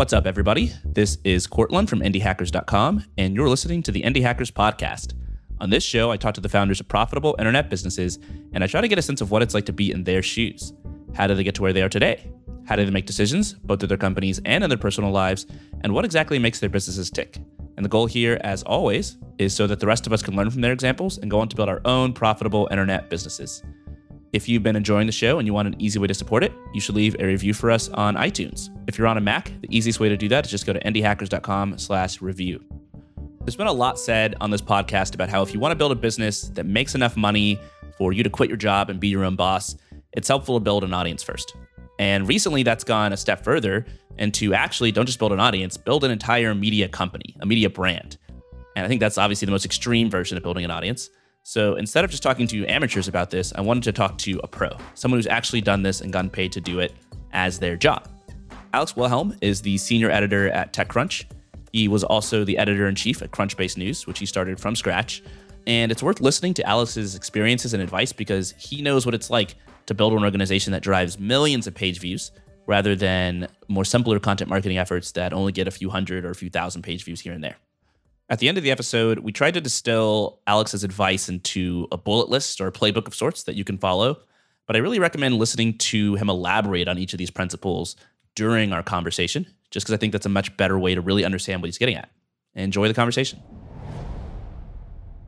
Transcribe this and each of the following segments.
What's up, everybody? This is Courtland from IndieHackers.com, and you're listening to the Indie Hackers Podcast. On this show, I talk to the founders of profitable internet businesses, and I try to get a sense of what it's like to be in their shoes. How did they get to where they are today? How do they make decisions, both in their companies and in their personal lives? And what exactly makes their businesses tick? And the goal here, as always, is so that the rest of us can learn from their examples and go on to build our own profitable internet businesses. If you've been enjoying the show and you want an easy way to support it, you should leave a review for us on iTunes. If you're on a Mac, the easiest way to do that is just go to indiehackers.com slash review. There's been a lot said on this podcast about how if you want to build a business that makes enough money for you to quit your job and be your own boss, it's helpful to build an audience first. And recently that's gone a step further and to actually don't just build an audience, build an entire media company, a media brand. And I think that's obviously the most extreme version of building an audience. So instead of just talking to amateurs about this, I wanted to talk to a pro, someone who's actually done this and gotten paid to do it as their job. Alex Wilhelm is the senior editor at TechCrunch. He was also the editor in chief at Crunchbase News, which he started from scratch. And it's worth listening to Alex's experiences and advice because he knows what it's like to build an organization that drives millions of page views rather than more simpler content marketing efforts that only get a few hundred or a few thousand page views here and there. At the end of the episode, we tried to distill Alex's advice into a bullet list or a playbook of sorts that you can follow. But I really recommend listening to him elaborate on each of these principles during our conversation, just because I think that's a much better way to really understand what he's getting at. Enjoy the conversation.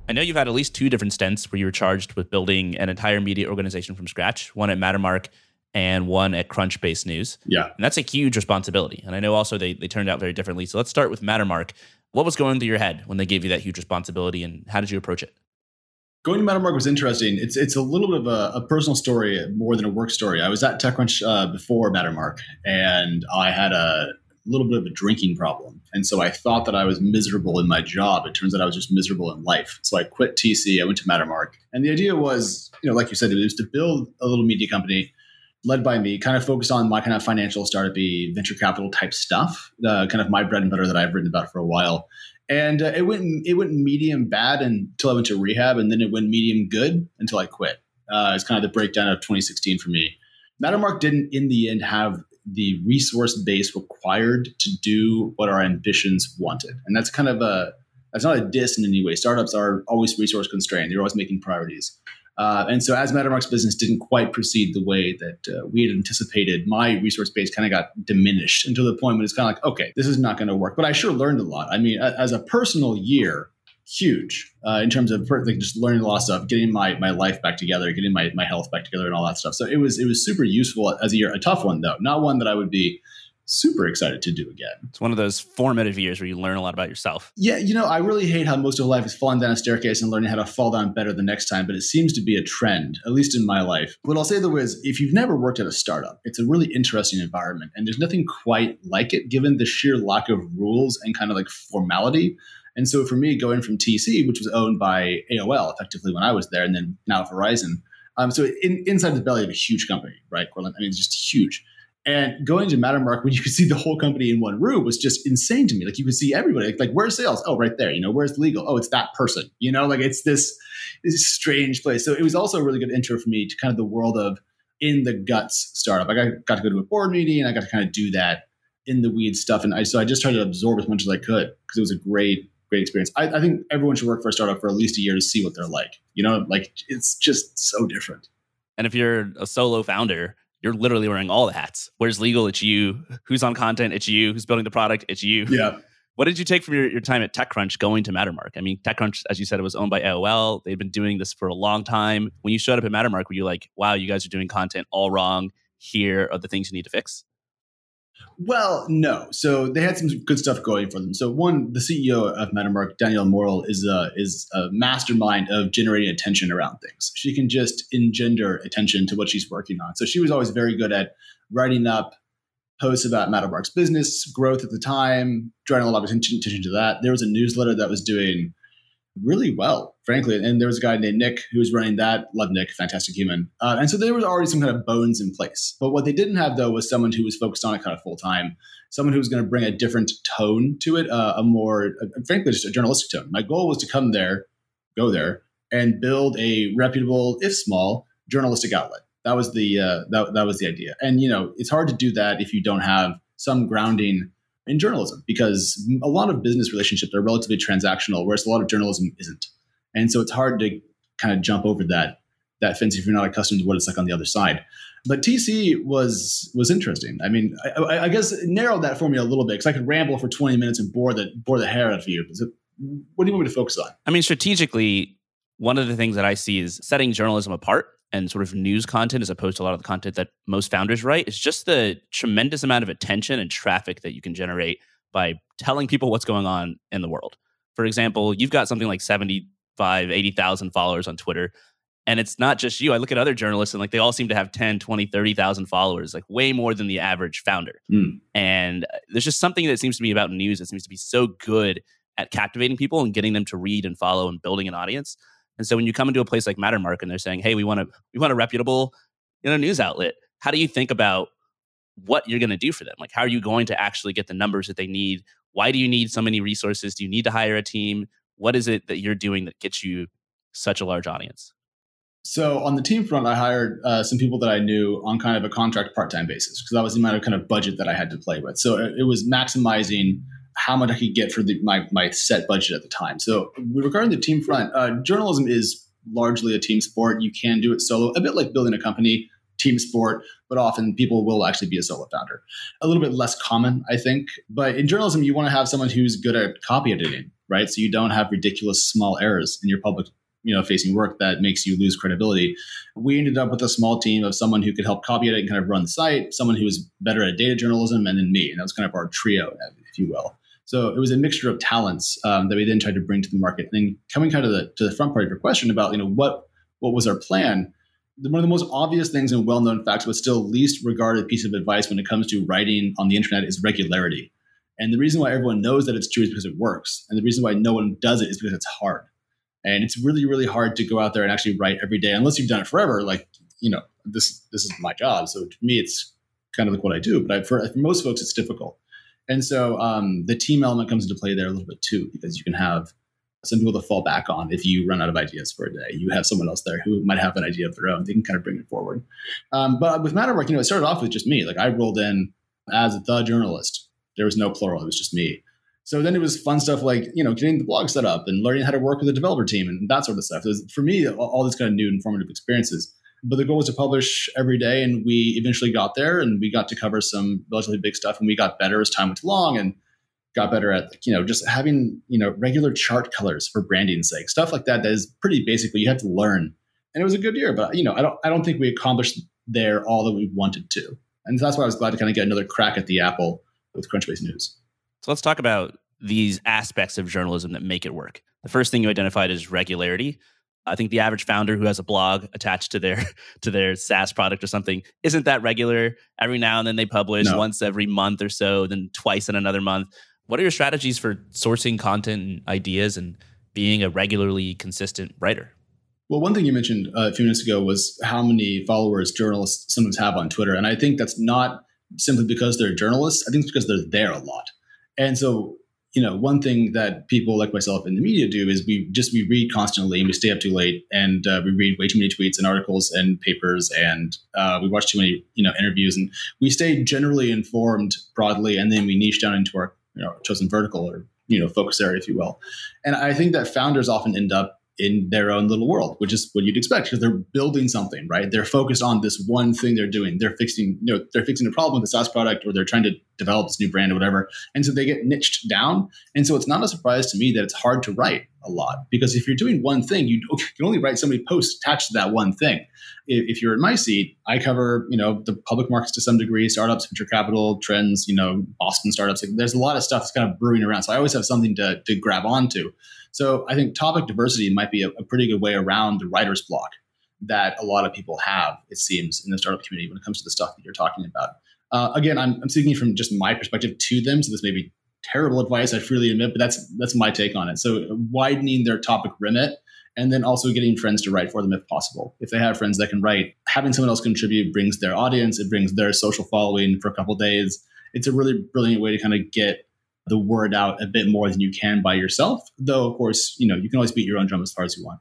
I know you've had at least two different stints where you were charged with building an entire media organization from scratch, one at Mattermark and one at Crunchbase News. Yeah. And that's a huge responsibility. And I know also they, they turned out very differently. So let's start with Mattermark. What was going through your head when they gave you that huge responsibility and how did you approach it? Going to Mattermark was interesting. It's it's a little bit of a, a personal story more than a work story. I was at TechCrunch uh, before Mattermark, and I had a little bit of a drinking problem, and so I thought that I was miserable in my job. It turns out I was just miserable in life. So I quit TC. I went to Mattermark, and the idea was, you know, like you said, it was to build a little media company led by me, kind of focused on my kind of financial startup venture capital type stuff, uh, kind of my bread and butter that I've written about for a while. And uh, it went it went medium bad until I went to rehab, and then it went medium good until I quit. Uh, it's kind of the breakdown of 2016 for me. Mattermark didn't, in the end, have the resource base required to do what our ambitions wanted, and that's kind of a that's not a diss in any way. Startups are always resource constrained; they're always making priorities. Uh, and so, as Mattermark's business didn't quite proceed the way that uh, we had anticipated, my resource base kind of got diminished until the point when it's kind of like, okay, this is not going to work. But I sure learned a lot. I mean, as a personal year, huge uh, in terms of like just learning a lot of stuff, getting my my life back together, getting my my health back together, and all that stuff. So it was it was super useful as a year. A tough one though, not one that I would be super excited to do again. It's one of those formative years where you learn a lot about yourself. Yeah, you know, I really hate how most of life is falling down a staircase and learning how to fall down better the next time, but it seems to be a trend, at least in my life. What I'll say though is if you've never worked at a startup, it's a really interesting environment and there's nothing quite like it given the sheer lack of rules and kind of like formality. And so for me, going from TC, which was owned by AOL effectively when I was there, and then now Verizon, um, so in, inside the belly of a huge company, right, Courtland? I mean, it's just huge. And going to Mattermark when you could see the whole company in one room was just insane to me. Like you could see everybody. Like, like where's sales? Oh, right there. You know, where's legal? Oh, it's that person. You know, like it's this, this strange place. So it was also a really good intro for me to kind of the world of in the guts startup. I got, got to go to a board meeting and I got to kind of do that in the weeds stuff. And I so I just tried to absorb as much as I could because it was a great, great experience. I, I think everyone should work for a startup for at least a year to see what they're like. You know, like it's just so different. And if you're a solo founder, you're literally wearing all the hats. Where's legal? It's you. Who's on content? It's you. Who's building the product? It's you. Yeah. What did you take from your, your time at TechCrunch going to Mattermark? I mean, TechCrunch, as you said, it was owned by AOL. They've been doing this for a long time. When you showed up at Mattermark, were you like, wow, you guys are doing content all wrong. Here are the things you need to fix? Well, no. So they had some good stuff going for them. So one, the CEO of Mattermark, Danielle Morrill, is a is a mastermind of generating attention around things. She can just engender attention to what she's working on. So she was always very good at writing up posts about Mattermark's business growth at the time, drawing a lot of attention, attention to that. There was a newsletter that was doing really well, frankly. And there was a guy named Nick who was running that. Love Nick, fantastic human. Uh, and so there was already some kind of bones in place. But what they didn't have, though, was someone who was focused on it kind of full time, someone who was going to bring a different tone to it, uh, a more, uh, frankly, just a journalistic tone. My goal was to come there, go there, and build a reputable, if small, journalistic outlet. That was the uh, that, that was the idea. And you know, it's hard to do that if you don't have some grounding in journalism because a lot of business relationships are relatively transactional, whereas a lot of journalism isn't. And so it's hard to kind of jump over that that fence if you're not accustomed to what it's like on the other side. But TC was was interesting. I mean, I, I guess narrowed that for me a little bit because I could ramble for 20 minutes and bore the bore the hair out of you. So what do you want me to focus on? I mean, strategically, one of the things that I see is setting journalism apart and sort of news content as opposed to a lot of the content that most founders write is just the tremendous amount of attention and traffic that you can generate by telling people what's going on in the world. For example, you've got something like 75, 80,000 followers on Twitter. And it's not just you. I look at other journalists and like they all seem to have 10, 20, 30,000 followers, like way more than the average founder. Mm. And uh, there's just something that seems to me about news that seems to be so good at captivating people and getting them to read and follow and building an audience and so when you come into a place like Mattermark and they're saying, "Hey, we want to we want a reputable, you know, news outlet," how do you think about what you're going to do for them? Like, how are you going to actually get the numbers that they need? Why do you need so many resources? Do you need to hire a team? What is it that you're doing that gets you such a large audience? So on the team front, I hired uh, some people that I knew on kind of a contract part-time basis because that was the amount of kind of budget that I had to play with. So it, it was maximizing how much I could get for the, my my set budget at the time. So regarding the team front, uh, journalism is largely a team sport. You can do it solo, a bit like building a company, team sport, but often people will actually be a solo founder. A little bit less common, I think. But in journalism, you want to have someone who's good at copy editing, right? So you don't have ridiculous small errors in your public you know facing work that makes you lose credibility we ended up with a small team of someone who could help copy it and kind of run the site someone who was better at data journalism and then me and that was kind of our trio if you will so it was a mixture of talents um, that we then tried to bring to the market. And then coming kind of the, to the front part of your question about you know what what was our plan. One of the most obvious things and well-known facts, but still least regarded piece of advice when it comes to writing on the internet is regularity. And the reason why everyone knows that it's true is because it works. And the reason why no one does it is because it's hard. And it's really, really hard to go out there and actually write every day, unless you've done it forever. Like, you know, this this is my job. So to me, it's kind of like what I do. But I, for, for most folks, it's difficult. And so um, the team element comes into play there a little bit too, because you can have some people to fall back on if you run out of ideas for a day. You have someone else there who might have an idea of their own. They can kind of bring it forward. Um, but with Mattermark, you know, it started off with just me. Like I rolled in as the journalist. There was no plural. It was just me. So then it was fun stuff like, you know, getting the blog set up and learning how to work with a developer team and that sort of stuff. Was, for me, all, all these kind of new informative experiences. But the goal was to publish every day, and we eventually got there, and we got to cover some relatively big stuff, and we got better as time went along, and got better at you know just having you know regular chart colors for branding's sake, stuff like that. That is pretty basic, but you have to learn. And it was a good year, but you know I don't I don't think we accomplished there all that we wanted to, and that's why I was glad to kind of get another crack at the apple with Crunchbase News. So let's talk about these aspects of journalism that make it work. The first thing you identified is regularity. I think the average founder who has a blog attached to their to their SaaS product or something isn't that regular. Every now and then they publish no. once every month or so, then twice in another month. What are your strategies for sourcing content and ideas and being a regularly consistent writer? Well, one thing you mentioned uh, a few minutes ago was how many followers journalists sometimes have on Twitter, and I think that's not simply because they're journalists. I think it's because they're there a lot. And so you know, one thing that people like myself in the media do is we just we read constantly and we stay up too late and uh, we read way too many tweets and articles and papers and uh, we watch too many you know interviews and we stay generally informed broadly and then we niche down into our you know chosen vertical or you know focus area if you will. And I think that founders often end up in their own little world, which is what you'd expect because they're building something, right? They're focused on this one thing they're doing. They're fixing, you know, they're fixing a problem with the SaaS product or they're trying to develop this new brand or whatever. And so they get niched down. And so it's not a surprise to me that it's hard to write a lot because if you're doing one thing, you can only write so many posts attached to that one thing. If you're in my seat, I cover, you know, the public markets to some degree, startups, venture capital, trends, you know, Boston startups. There's a lot of stuff that's kind of brewing around. So I always have something to, to grab onto. So I think topic diversity might be a, a pretty good way around the writer's block that a lot of people have, it seems, in the startup community when it comes to the stuff that you're talking about. Uh, again, I'm, I'm speaking from just my perspective to them, so this may be terrible advice. I freely admit, but that's that's my take on it. So widening their topic remit, and then also getting friends to write for them if possible. If they have friends that can write, having someone else contribute brings their audience, it brings their social following for a couple days. It's a really brilliant way to kind of get the word out a bit more than you can by yourself. Though, of course, you know, you can always beat your own drum as far as you want.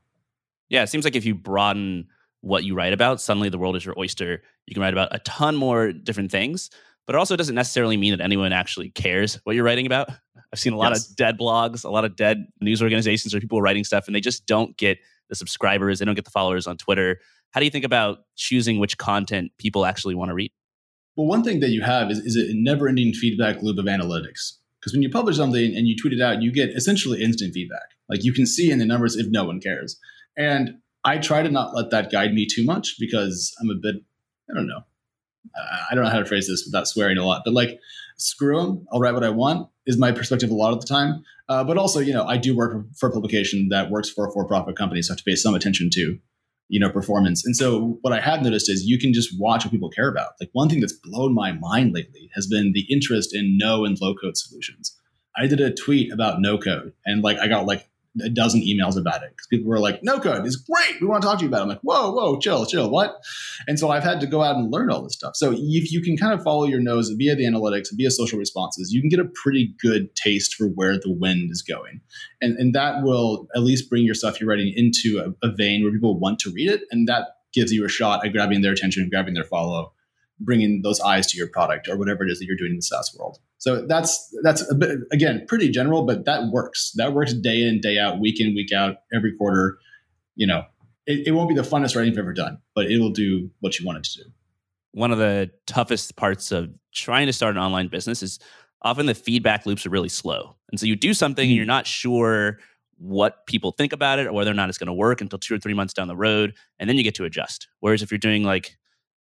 Yeah, it seems like if you broaden what you write about, suddenly the world is your oyster. You can write about a ton more different things. but it also doesn't necessarily mean that anyone actually cares what you're writing about. I've seen a lot yes. of dead blogs, a lot of dead news organizations or people writing stuff, and they just don't get the subscribers, they don't get the followers on Twitter. How do you think about choosing which content people actually want to read? Well, one thing that you have is, is a never ending feedback loop of analytics. Because when you publish something and you tweet it out, you get essentially instant feedback. Like you can see in the numbers if no one cares. And I try to not let that guide me too much because I'm a bit, I don't know, I don't know how to phrase this without swearing a lot, but like, screw them. I'll write what I want is my perspective a lot of the time. Uh, but also, you know, I do work for a publication that works for a for-profit company, so I have to pay some attention to, you know, performance. And so what I have noticed is you can just watch what people care about. Like one thing that's blown my mind lately has been the interest in no and low code solutions. I did a tweet about no code and like I got like a dozen emails about it because people were like, "No code is great. We want to talk to you about." it. I'm like, "Whoa, whoa, chill, chill, what?" And so I've had to go out and learn all this stuff. So if you can kind of follow your nose via the analytics, via social responses, you can get a pretty good taste for where the wind is going, and and that will at least bring your stuff you're writing into a, a vein where people want to read it, and that gives you a shot at grabbing their attention, grabbing their follow, bringing those eyes to your product or whatever it is that you're doing in the SaaS world. So that's that's a bit again pretty general, but that works. That works day in, day out, week in, week out, every quarter. You know, it, it won't be the funnest writing you've ever done, but it'll do what you want it to do. One of the toughest parts of trying to start an online business is often the feedback loops are really slow. And so you do something mm-hmm. and you're not sure what people think about it or whether or not it's going to work until two or three months down the road. And then you get to adjust. Whereas if you're doing like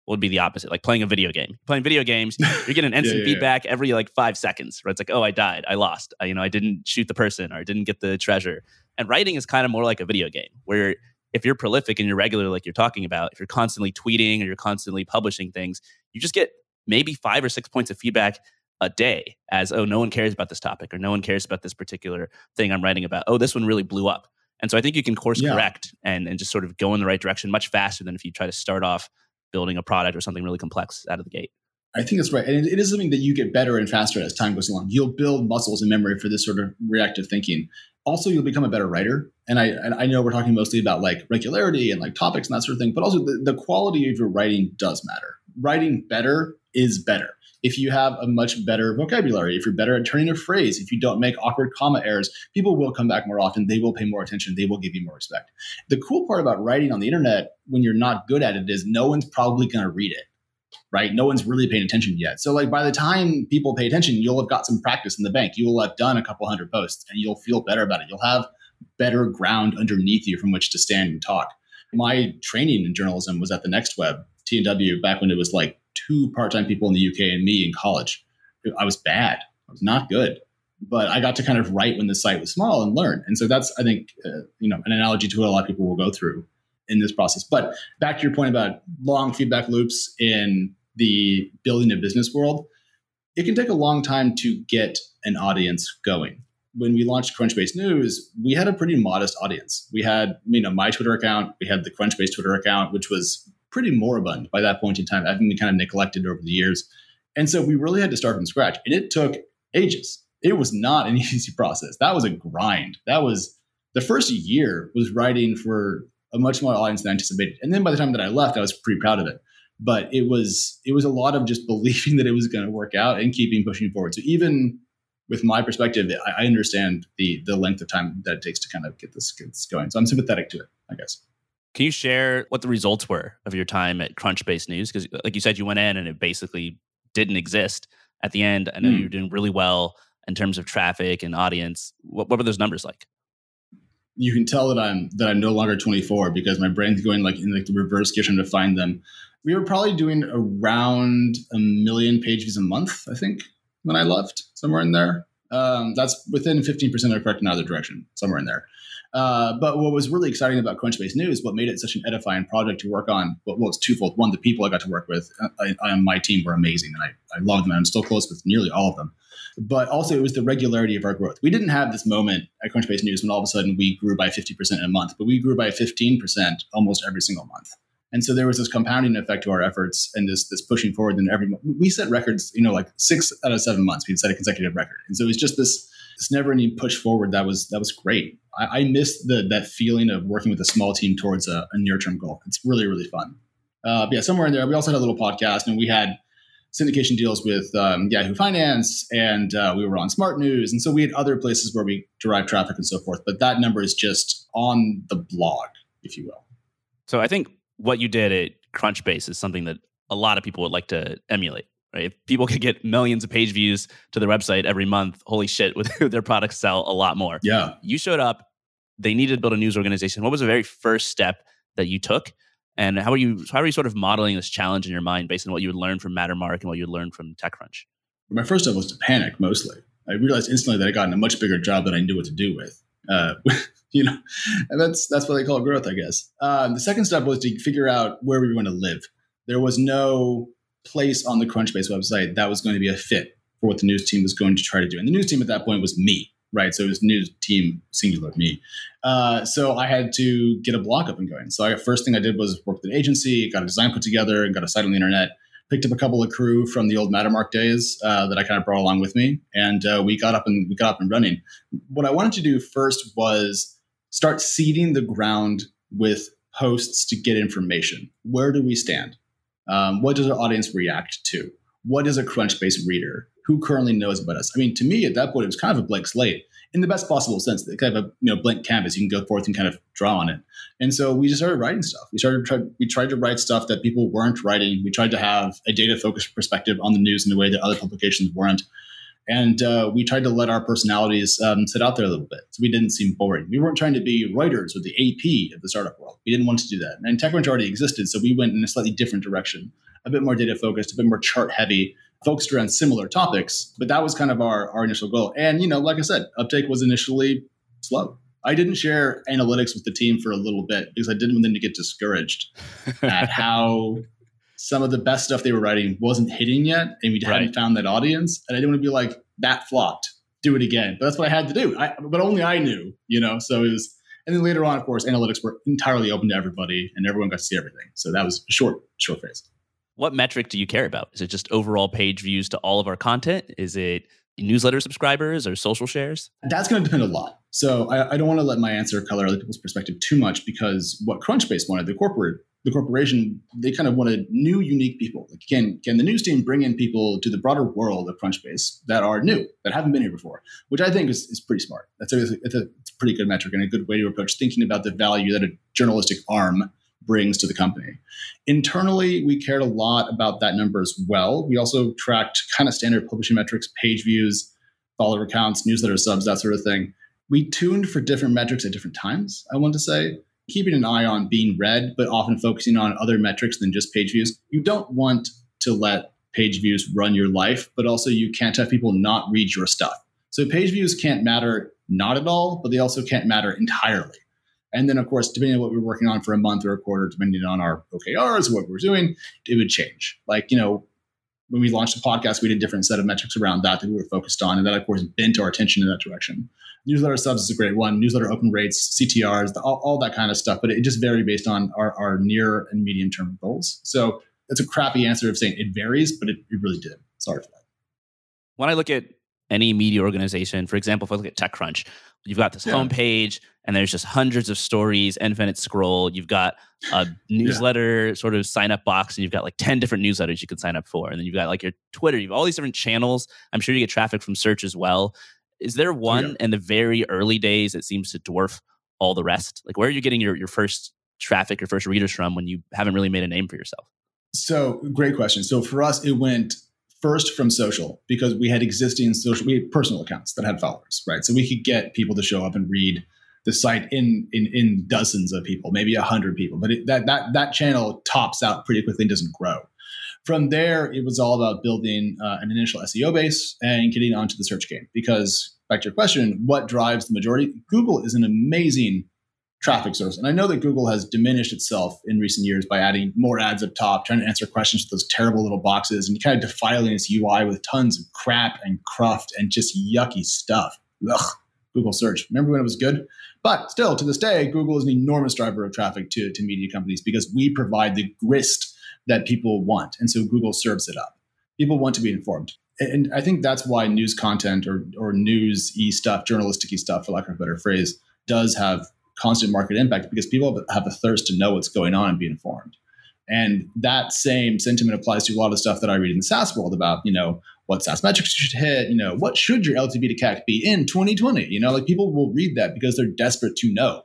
would be the opposite, like playing a video game. Playing video games, you're getting instant yeah, yeah, feedback yeah. every like five seconds. Right? It's like, oh, I died, I lost, I, you know, I didn't shoot the person, or I didn't get the treasure. And writing is kind of more like a video game, where if you're prolific and you're regular, like you're talking about, if you're constantly tweeting or you're constantly publishing things, you just get maybe five or six points of feedback a day as, oh, no one cares about this topic or no one cares about this particular thing I'm writing about. Oh, this one really blew up. And so I think you can course correct and, and just sort of go in the right direction much faster than if you try to start off building a product or something really complex out of the gate. I think that's right. And it is something that you get better and faster as time goes along. You'll build muscles and memory for this sort of reactive thinking. Also, you'll become a better writer. And I, and I know we're talking mostly about like regularity and like topics and that sort of thing, but also the, the quality of your writing does matter. Writing better is better if you have a much better vocabulary, if you're better at turning a phrase, if you don't make awkward comma errors, people will come back more often. They will pay more attention. They will give you more respect. The cool part about writing on the internet when you're not good at it is no one's probably going to read it, right? No one's really paying attention yet. So, like, by the time people pay attention, you'll have got some practice in the bank. You will have done a couple hundred posts and you'll feel better about it. You'll have better ground underneath you from which to stand and talk. My training in journalism was at the Next Web, TNW, back when it was like two part-time people in the UK and me in college. I was bad. I was not good, but I got to kind of write when the site was small and learn. And so that's, I think, uh, you know, an analogy to what a lot of people will go through in this process. But back to your point about long feedback loops in the building a business world, it can take a long time to get an audience going. When we launched Crunchbase News, we had a pretty modest audience. We had, you know, my Twitter account, we had the Crunchbase Twitter account, which was pretty moribund by that point in time, having been kind of neglected over the years. And so we really had to start from scratch. And it took ages. It was not an easy process. That was a grind. That was the first year was writing for a much smaller audience than I anticipated. And then by the time that I left, I was pretty proud of it. But it was it was a lot of just believing that it was going to work out and keeping pushing forward. So even with my perspective, I, I understand the the length of time that it takes to kind of get this, get this going. So I'm sympathetic to it, I guess. Can you share what the results were of your time at Crunchbase News? Because, like you said, you went in and it basically didn't exist at the end. I know mm. you were doing really well in terms of traffic and audience. What, what were those numbers like? You can tell that I'm that I'm no longer 24 because my brain's going like in like the reverse gear trying to find them. We were probably doing around a million page views a month, I think, when I left, somewhere in there. Um, that's within 15% of correct in either direction, somewhere in there. Uh, but what was really exciting about Crunchbase News, what made it such an edifying project to work on, well, well it's twofold. One, the people I got to work with uh, on my team were amazing, and I, I loved them. I'm still close with nearly all of them. But also, it was the regularity of our growth. We didn't have this moment at Crunchbase News when all of a sudden we grew by 50% in a month, but we grew by 15% almost every single month. And so there was this compounding effect to our efforts and this this pushing forward. And every we set records, you know, like six out of seven months we'd set a consecutive record. And so it was just this this never ending push forward that was that was great. I, I missed the that feeling of working with a small team towards a, a near term goal. It's really really fun. Uh, yeah, somewhere in there, we also had a little podcast, and we had syndication deals with um, Yahoo Finance, and uh, we were on Smart News, and so we had other places where we derive traffic and so forth. But that number is just on the blog, if you will. So I think what you did at Crunchbase is something that a lot of people would like to emulate. Right? If people could get millions of page views to their website every month, holy shit, would their products sell a lot more? Yeah. You showed up. They needed to build a news organization. What was the very first step that you took? And how are you how are you sort of modeling this challenge in your mind based on what you would learn from Mattermark and what you would learn from TechCrunch? My first step was to panic mostly. I realized instantly that I got in a much bigger job than I knew what to do with. Uh, you know, and that's that's what they call growth, I guess. Um, the second step was to figure out where we were going to live. There was no place on the Crunchbase website that was going to be a fit for what the news team was going to try to do. And the news team at that point was me, right? So it was news team singular me. Uh, so I had to get a blog up and going. So I, first thing I did was work with an agency, got a design put together, and got a site on the internet. Picked up a couple of crew from the old Mattermark days uh, that I kind of brought along with me, and uh, we got up and we got up and running. What I wanted to do first was start seeding the ground with posts to get information. Where do we stand? Um, what does our audience react to? What is a Crunchbase reader? Who currently knows about us? I mean, to me, at that point, it was kind of a blank slate in the best possible sense. Kind of a you know blank canvas. You can go forth and kind of draw on it. And so we just started writing stuff. We started try, we tried to write stuff that people weren't writing. We tried to have a data focused perspective on the news in a way that other publications weren't. And uh, we tried to let our personalities um, sit out there a little bit. So we didn't seem boring. We weren't trying to be writers or the AP of the startup world. We didn't want to do that. And TechCrunch already existed. So we went in a slightly different direction, a bit more data focused, a bit more chart heavy, focused around similar topics. But that was kind of our, our initial goal. And, you know, like I said, uptake was initially slow. I didn't share analytics with the team for a little bit because I didn't want them to get discouraged at how some of the best stuff they were writing wasn't hitting yet, and we hadn't found that audience. And I didn't want to be like that flopped. Do it again. But that's what I had to do. I, but only I knew, you know. So it was. And then later on, of course, analytics were entirely open to everybody, and everyone got to see everything. So that was a short, short phase. What metric do you care about? Is it just overall page views to all of our content? Is it newsletter subscribers or social shares? That's going to depend a lot. So I, I don't want to let my answer color other people's perspective too much because what Crunchbase wanted, the corporate the corporation, they kind of wanted new, unique people. Like, can can the news team bring in people to the broader world of Crunchbase that are new, that haven't been here before? Which I think is, is pretty smart. That's a, it's, a, it's a pretty good metric and a good way to approach thinking about the value that a journalistic arm brings to the company. Internally, we cared a lot about that number as well. We also tracked kind of standard publishing metrics, page views, follower counts, newsletter subs, that sort of thing. We tuned for different metrics at different times, I want to say keeping an eye on being read, but often focusing on other metrics than just page views. You don't want to let page views run your life, but also you can't have people not read your stuff. So page views can't matter not at all, but they also can't matter entirely. And then, of course, depending on what we're working on for a month or a quarter, depending on our OKRs, what we're doing, it would change. Like, you know, when we launched the podcast, we had a different set of metrics around that that we were focused on. And that, of course, bent our attention in that direction. Newsletter subs is a great one. Newsletter open rates, CTRs, all, all that kind of stuff. But it just varied based on our, our near and medium term goals. So it's a crappy answer of saying it varies, but it, it really did. Sorry for that. When I look at any media organization, for example, if I look at TechCrunch, you've got this yeah. homepage and there's just hundreds of stories, infinite scroll. You've got a newsletter yeah. sort of sign up box, and you've got like 10 different newsletters you can sign up for. And then you've got like your Twitter, you've all these different channels. I'm sure you get traffic from search as well. Is there one yeah. in the very early days that seems to dwarf all the rest? Like, where are you getting your, your first traffic, your first readers from when you haven't really made a name for yourself? So, great question. So, for us, it went first from social because we had existing social, we had personal accounts that had followers, right? So, we could get people to show up and read the site in in, in dozens of people, maybe a hundred people, but it, that that that channel tops out pretty quickly and doesn't grow. From there, it was all about building uh, an initial SEO base and getting onto the search game. Because back to your question, what drives the majority? Google is an amazing traffic source. And I know that Google has diminished itself in recent years by adding more ads up top, trying to answer questions with those terrible little boxes and kind of defiling its UI with tons of crap and cruft and just yucky stuff. Ugh, Google search. Remember when it was good? But still, to this day, Google is an enormous driver of traffic to, to media companies because we provide the grist that people want. And so Google serves it up. People want to be informed. And I think that's why news content or, or news e stuff, journalistic stuff, for lack of a better phrase, does have constant market impact because people have a thirst to know what's going on and be informed. And that same sentiment applies to a lot of stuff that I read in the SaaS world about, you know, what SaaS metrics you should hit, you know, what should your LTV to CAC be in 2020? You know, like people will read that because they're desperate to know.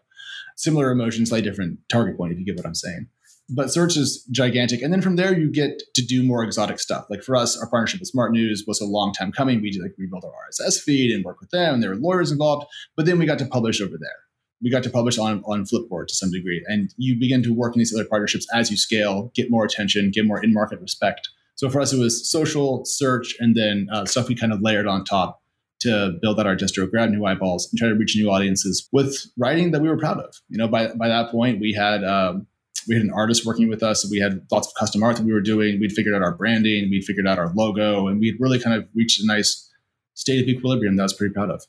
Similar emotions, slightly different target point, if you get what I'm saying. But search is gigantic. And then from there, you get to do more exotic stuff. Like for us, our partnership with Smart News was a long time coming. We did like rebuild our RSS feed and work with them, and there were lawyers involved. But then we got to publish over there we got to publish on on Flipboard to some degree, and you begin to work in these other partnerships as you scale, get more attention, get more in market respect. So for us, it was social, search, and then uh, stuff we kind of layered on top to build out our distro, grab new eyeballs, and try to reach new audiences with writing that we were proud of. You know, by by that point, we had. Um, we had an artist working with us. We had lots of custom art that we were doing. We'd figured out our branding. We'd figured out our logo, and we'd really kind of reached a nice state of equilibrium that I was pretty proud of.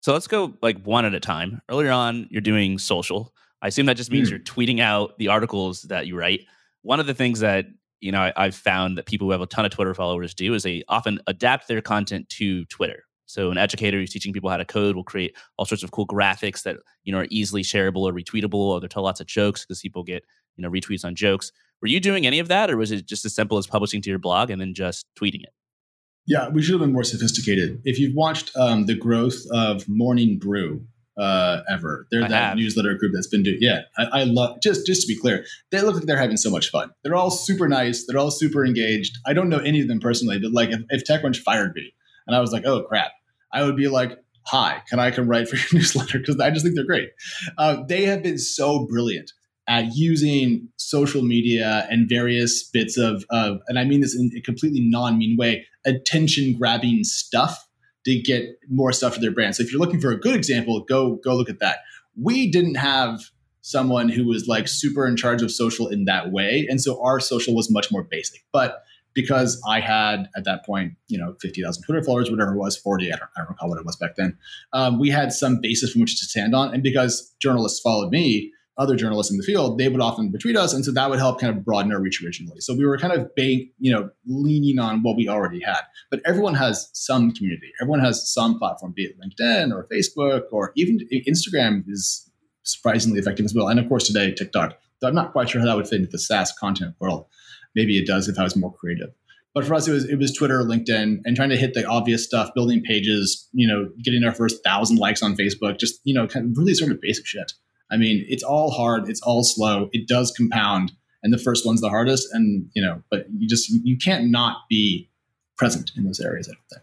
So let's go like one at a time. Earlier on, you're doing social. I assume that just means mm. you're tweeting out the articles that you write. One of the things that you know I, have found that people who have a ton of Twitter followers do is they often adapt their content to Twitter. So an educator who's teaching people how to code will create all sorts of cool graphics that you know are easily shareable or retweetable, or they tell lots of jokes because people get you know retweets on jokes. Were you doing any of that, or was it just as simple as publishing to your blog and then just tweeting it? Yeah, we should have been more sophisticated. If you've watched um, the growth of Morning Brew uh, ever, they're I that have. newsletter group that's been doing. Yeah, I, I, love. Just just to be clear, they look like they're having so much fun. They're all super nice. They're all super engaged. I don't know any of them personally, but like if, if TechCrunch fired me and I was like, oh crap, I would be like, hi, can I come write for your newsletter? Because I just think they're great. Uh, they have been so brilliant at using social media and various bits of, of and I mean this in a completely non-mean way, attention grabbing stuff to get more stuff to their brand. So if you're looking for a good example, go go look at that. We didn't have someone who was like super in charge of social in that way, and so our social was much more basic. But because I had at that point, you know, 50,000 Twitter followers, whatever it was, 40, I don't, I don't recall what it was back then. Um, we had some basis from which to stand on. And because journalists followed me, other journalists in the field, they would often retweet us, and so that would help kind of broaden our reach originally. So we were kind of bank, you know, leaning on what we already had. But everyone has some community. Everyone has some platform, be it LinkedIn or Facebook or even Instagram is surprisingly effective as well. And of course today TikTok. So I'm not quite sure how that would fit into the SaaS content world. Maybe it does if I was more creative. But for us, it was it was Twitter, LinkedIn, and trying to hit the obvious stuff, building pages, you know, getting our first thousand likes on Facebook, just you know, kind of really sort of basic shit. I mean, it's all hard, it's all slow, it does compound, and the first one's the hardest. And you know, but you just you can't not be present in those areas. I don't think.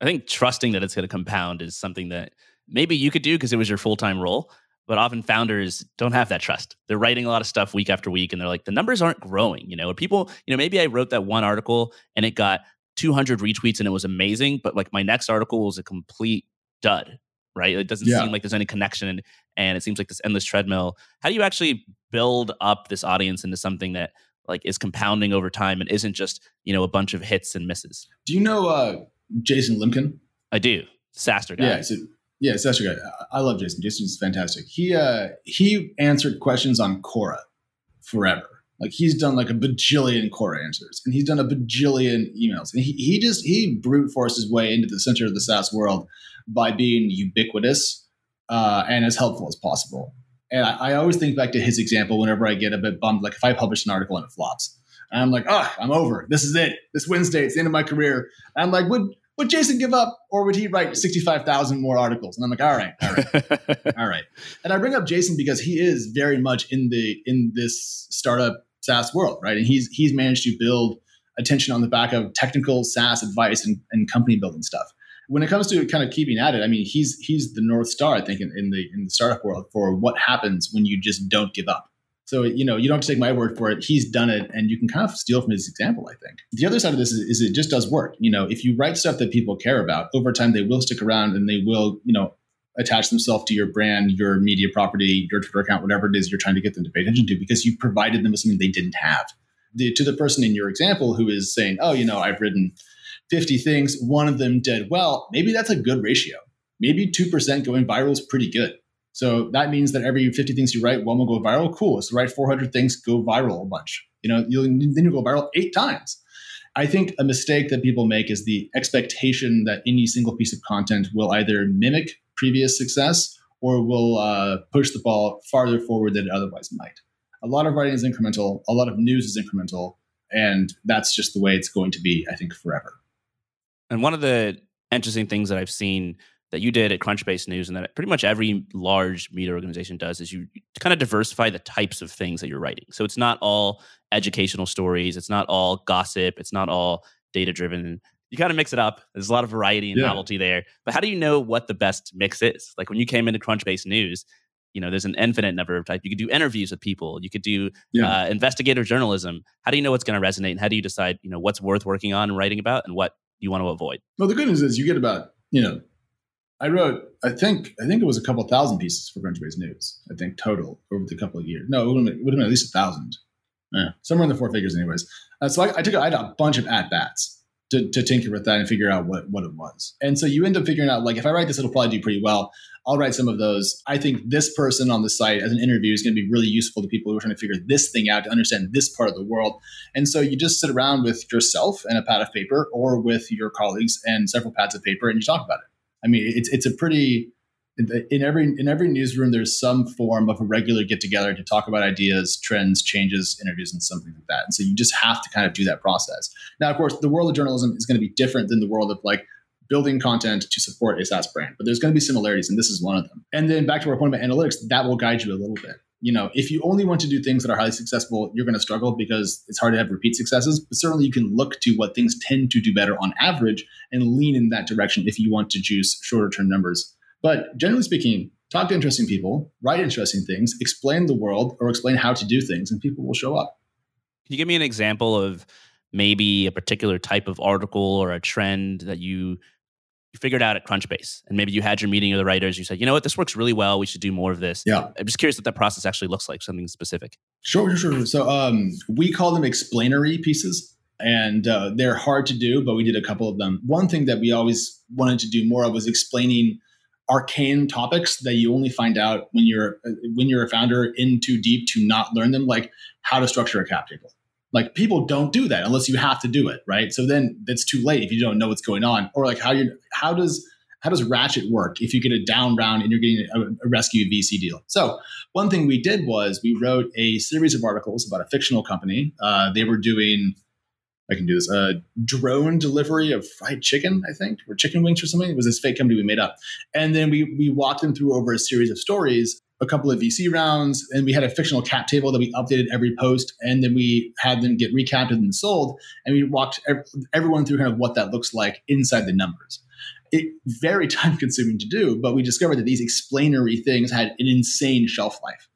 I think trusting that it's going to compound is something that maybe you could do because it was your full time role. But often founders don't have that trust. They're writing a lot of stuff week after week, and they're like, the numbers aren't growing. You know, or people, you know, maybe I wrote that one article and it got 200 retweets and it was amazing, but like my next article was a complete dud right? It doesn't yeah. seem like there's any connection and it seems like this endless treadmill. How do you actually build up this audience into something that like is compounding over time and isn't just, you know, a bunch of hits and misses? Do you know uh, Jason Lemkin? I do. SaaStr guy. Yeah, so, yeah, SaaStr guy. I love Jason. Jason's fantastic. He uh he answered questions on Quora forever. Like he's done like a bajillion Quora answers and he's done a bajillion emails. And he, he just he brute forced his way into the center of the SaaS world by being ubiquitous uh, and as helpful as possible. And I, I, always think back to his example whenever I get a bit bummed, like if I publish an article and it flops, and I'm like, oh, I'm over. This is it. This Wednesday, it's the end of my career. And I'm like, would would Jason give up, or would he write sixty five thousand more articles? And I'm like, all right, all right, all right. And I bring up Jason because he is very much in the in this startup SaaS world, right? And he's he's managed to build attention on the back of technical SaaS advice and, and company building stuff when it comes to kind of keeping at it, I mean, he's he's the north star, I think, in, in the in the startup world for what happens when you just don't give up. So you know, you don't have to take my word for it. He's done it, and you can kind of steal from his example. I think the other side of this is, is it just does work. You know, if you write stuff that people care about over time, they will stick around and they will, you know, attach themselves to your brand, your media property, your Twitter account, whatever it is you're trying to get them to pay attention to, because you provided them with something they didn't have. The, to the person in your example who is saying, "Oh, you know, I've written." 50 things, one of them did well, maybe that's a good ratio. Maybe 2% going viral is pretty good. So that means that every 50 things you write, one will go viral. Cool. So write 400 things, go viral a bunch. You know, you'll, then you'll go viral eight times. I think a mistake that people make is the expectation that any single piece of content will either mimic previous success or will uh, push the ball farther forward than it otherwise might. a lot of writing is incremental, a lot of news is incremental, and that's just the way it's going to be, I think, forever. And one of the interesting things that I've seen that you did at Crunchbase News and that pretty much every large media organization does is you kind of diversify the types of things that you're writing. So it's not all educational stories, it's not all gossip, it's not all data driven. You kind of mix it up. There's a lot of variety and yeah. novelty there. But how do you know what the best mix is? Like when you came into Crunchbase News, you know, there's an infinite number of types. You could do interviews with people. You could do yeah. uh, investigative journalism. How do you know what's going to resonate? And how do you decide, you know, what's worth working on and writing about and what you want to avoid? Well, the good news is you get about, you know, I wrote, I think, I think it was a couple thousand pieces for Crunchbase News. I think total over the couple of years. No, it would have been, been at least a thousand. Yeah, somewhere in the four figures, anyways. Uh, so I, I took, I had a bunch of at bats to, to tinker with that and figure out what what it was. And so you end up figuring out, like, if I write this, it'll probably do pretty well. I'll write some of those. I think this person on the site as an interview is going to be really useful to people who are trying to figure this thing out to understand this part of the world. And so you just sit around with yourself and a pad of paper or with your colleagues and several pads of paper and you talk about it. I mean, it's it's a pretty in every in every newsroom there's some form of a regular get together to talk about ideas trends changes interviews and something like that. And so you just have to kind of do that process. Now of course the world of journalism is going to be different than the world of like building content to support a SaaS brand but there's going to be similarities and this is one of them. And then back to our point about analytics that will guide you a little bit you know if you only want to do things that are highly successful you're going to struggle because it's hard to have repeat successes but certainly you can look to what things tend to do better on average and lean in that direction if you want to juice shorter term numbers but generally speaking, talk to interesting people, write interesting things, explain the world or explain how to do things, and people will show up. Can you give me an example of maybe a particular type of article or a trend that you you figured out at Crunchbase, and maybe you had your meeting with the writers. You said, you know what, this works really well. We should do more of this. Yeah, I'm just curious what that process actually looks like. Something specific. Sure, sure, sure. So um, we call them explanatory pieces, and uh, they're hard to do, but we did a couple of them. One thing that we always wanted to do more of was explaining arcane topics that you only find out when you're when you're a founder in too deep to not learn them like how to structure a cap table like people don't do that unless you have to do it right so then it's too late if you don't know what's going on or like how you how does how does ratchet work if you get a down round and you're getting a, a rescue vc deal so one thing we did was we wrote a series of articles about a fictional company uh, they were doing I can do this. Uh, drone delivery of fried chicken, I think, or chicken wings or something. It was this fake company we made up. And then we we walked them through over a series of stories, a couple of VC rounds, and we had a fictional cap table that we updated every post, and then we had them get recapped and sold, and we walked everyone through kind of what that looks like inside the numbers. It very time consuming to do, but we discovered that these explanatory things had an insane shelf life.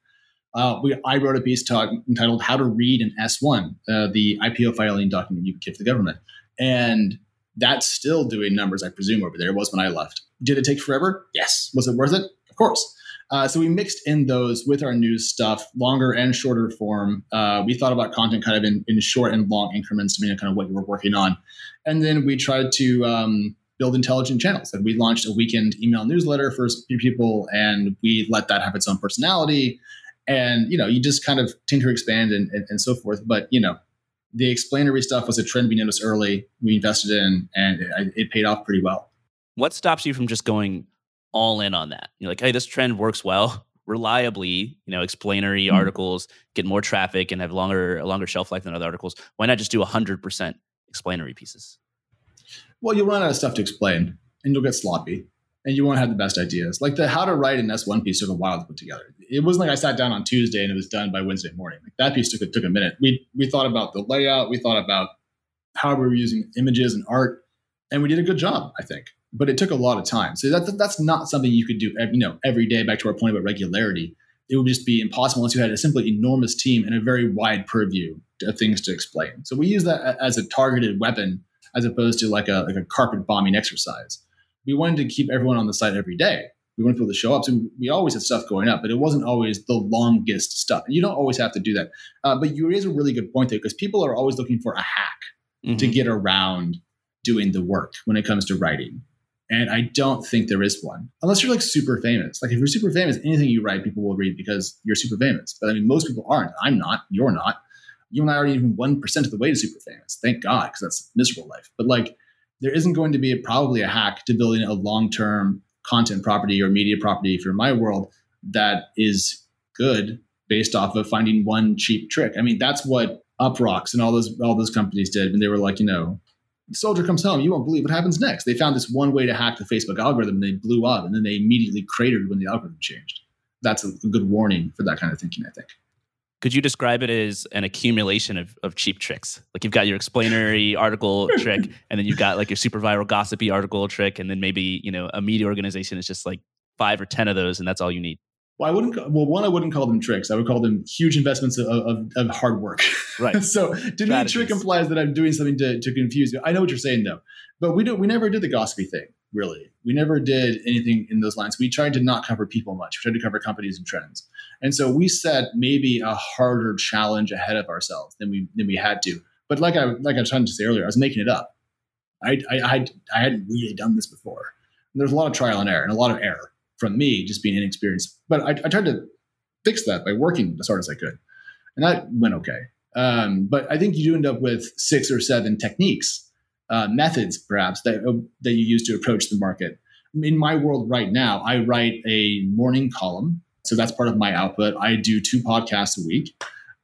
Uh, we, I wrote a piece talk, entitled "How to Read an S1," uh, the IPO filing document you give to the government, and that's still doing numbers, I presume, over there. It was when I left. Did it take forever? Yes. Was it worth it? Of course. Uh, so we mixed in those with our news stuff, longer and shorter form. Uh, we thought about content kind of in, in short and long increments, depending on kind of what you were working on, and then we tried to um, build intelligent channels. And we launched a weekend email newsletter for a few people, and we let that have its own personality and you know you just kind of tinker expand and, and, and, so forth but you know the explanatory stuff was a trend we noticed early we invested in and it, it, paid off pretty well what stops you from just going all in on that you're like hey this trend works well reliably you know explanatory mm-hmm. articles get more traffic and have longer a longer shelf life than other articles why not just do 100% explanatory pieces well you'll run out of stuff to explain and you'll get sloppy and you won't have the best ideas. Like the how to write an S1 piece took a while to put together. It wasn't like I sat down on Tuesday and it was done by Wednesday morning. Like that piece took a, took a minute. We we thought about the layout, we thought about how we were using images and art, and we did a good job, I think. But it took a lot of time. So that, that's not something you could do, you know, every day. Back to our point about regularity, it would just be impossible unless you had a simply enormous team and a very wide purview of things to explain. So we use that as a targeted weapon as opposed to like a like a carpet bombing exercise we wanted to keep everyone on the site every day. We wanted people to show up. So we always had stuff going up, but it wasn't always the longest stuff. And you don't always have to do that. Uh, but you raise a really good point there because people are always looking for a hack mm-hmm. to get around doing the work when it comes to writing. And I don't think there is one, unless you're like super famous. Like if you're super famous, anything you write, people will read because you're super famous. But I mean, most people aren't. I'm not. You're not. You and I aren't even one percent of the way to super famous. Thank God, because that's miserable life. But like, there isn't going to be a, probably a hack to building a long-term content property or media property for my world that is good based off of finding one cheap trick. I mean, that's what Uproxx and all those all those companies did when they were like, you know, soldier comes home, you won't believe what happens next. They found this one way to hack the Facebook algorithm, and they blew up, and then they immediately cratered when the algorithm changed. That's a good warning for that kind of thinking, I think. Could you describe it as an accumulation of, of cheap tricks? Like you've got your explanatory article trick, and then you've got like your super viral gossipy article trick, and then maybe you know a media organization is just like five or ten of those, and that's all you need. Well, I wouldn't. Well, one, I wouldn't call them tricks. I would call them huge investments of, of, of hard work. Right. so to Strategies. me, trick implies that I'm doing something to, to confuse you. I know what you're saying though, but we don't. We never did the gossipy thing. Really, we never did anything in those lines. We tried to not cover people much. We tried to cover companies and trends, and so we set maybe a harder challenge ahead of ourselves than we than we had to. But like I like I was trying to say earlier, I was making it up. I I I, I hadn't really done this before. And there's a lot of trial and error and a lot of error from me just being inexperienced. But I, I tried to fix that by working as hard as I could, and that went okay. Um, but I think you do end up with six or seven techniques, uh, methods perhaps that uh, that you use to approach the market. In my world right now, I write a morning column, so that's part of my output. I do two podcasts a week,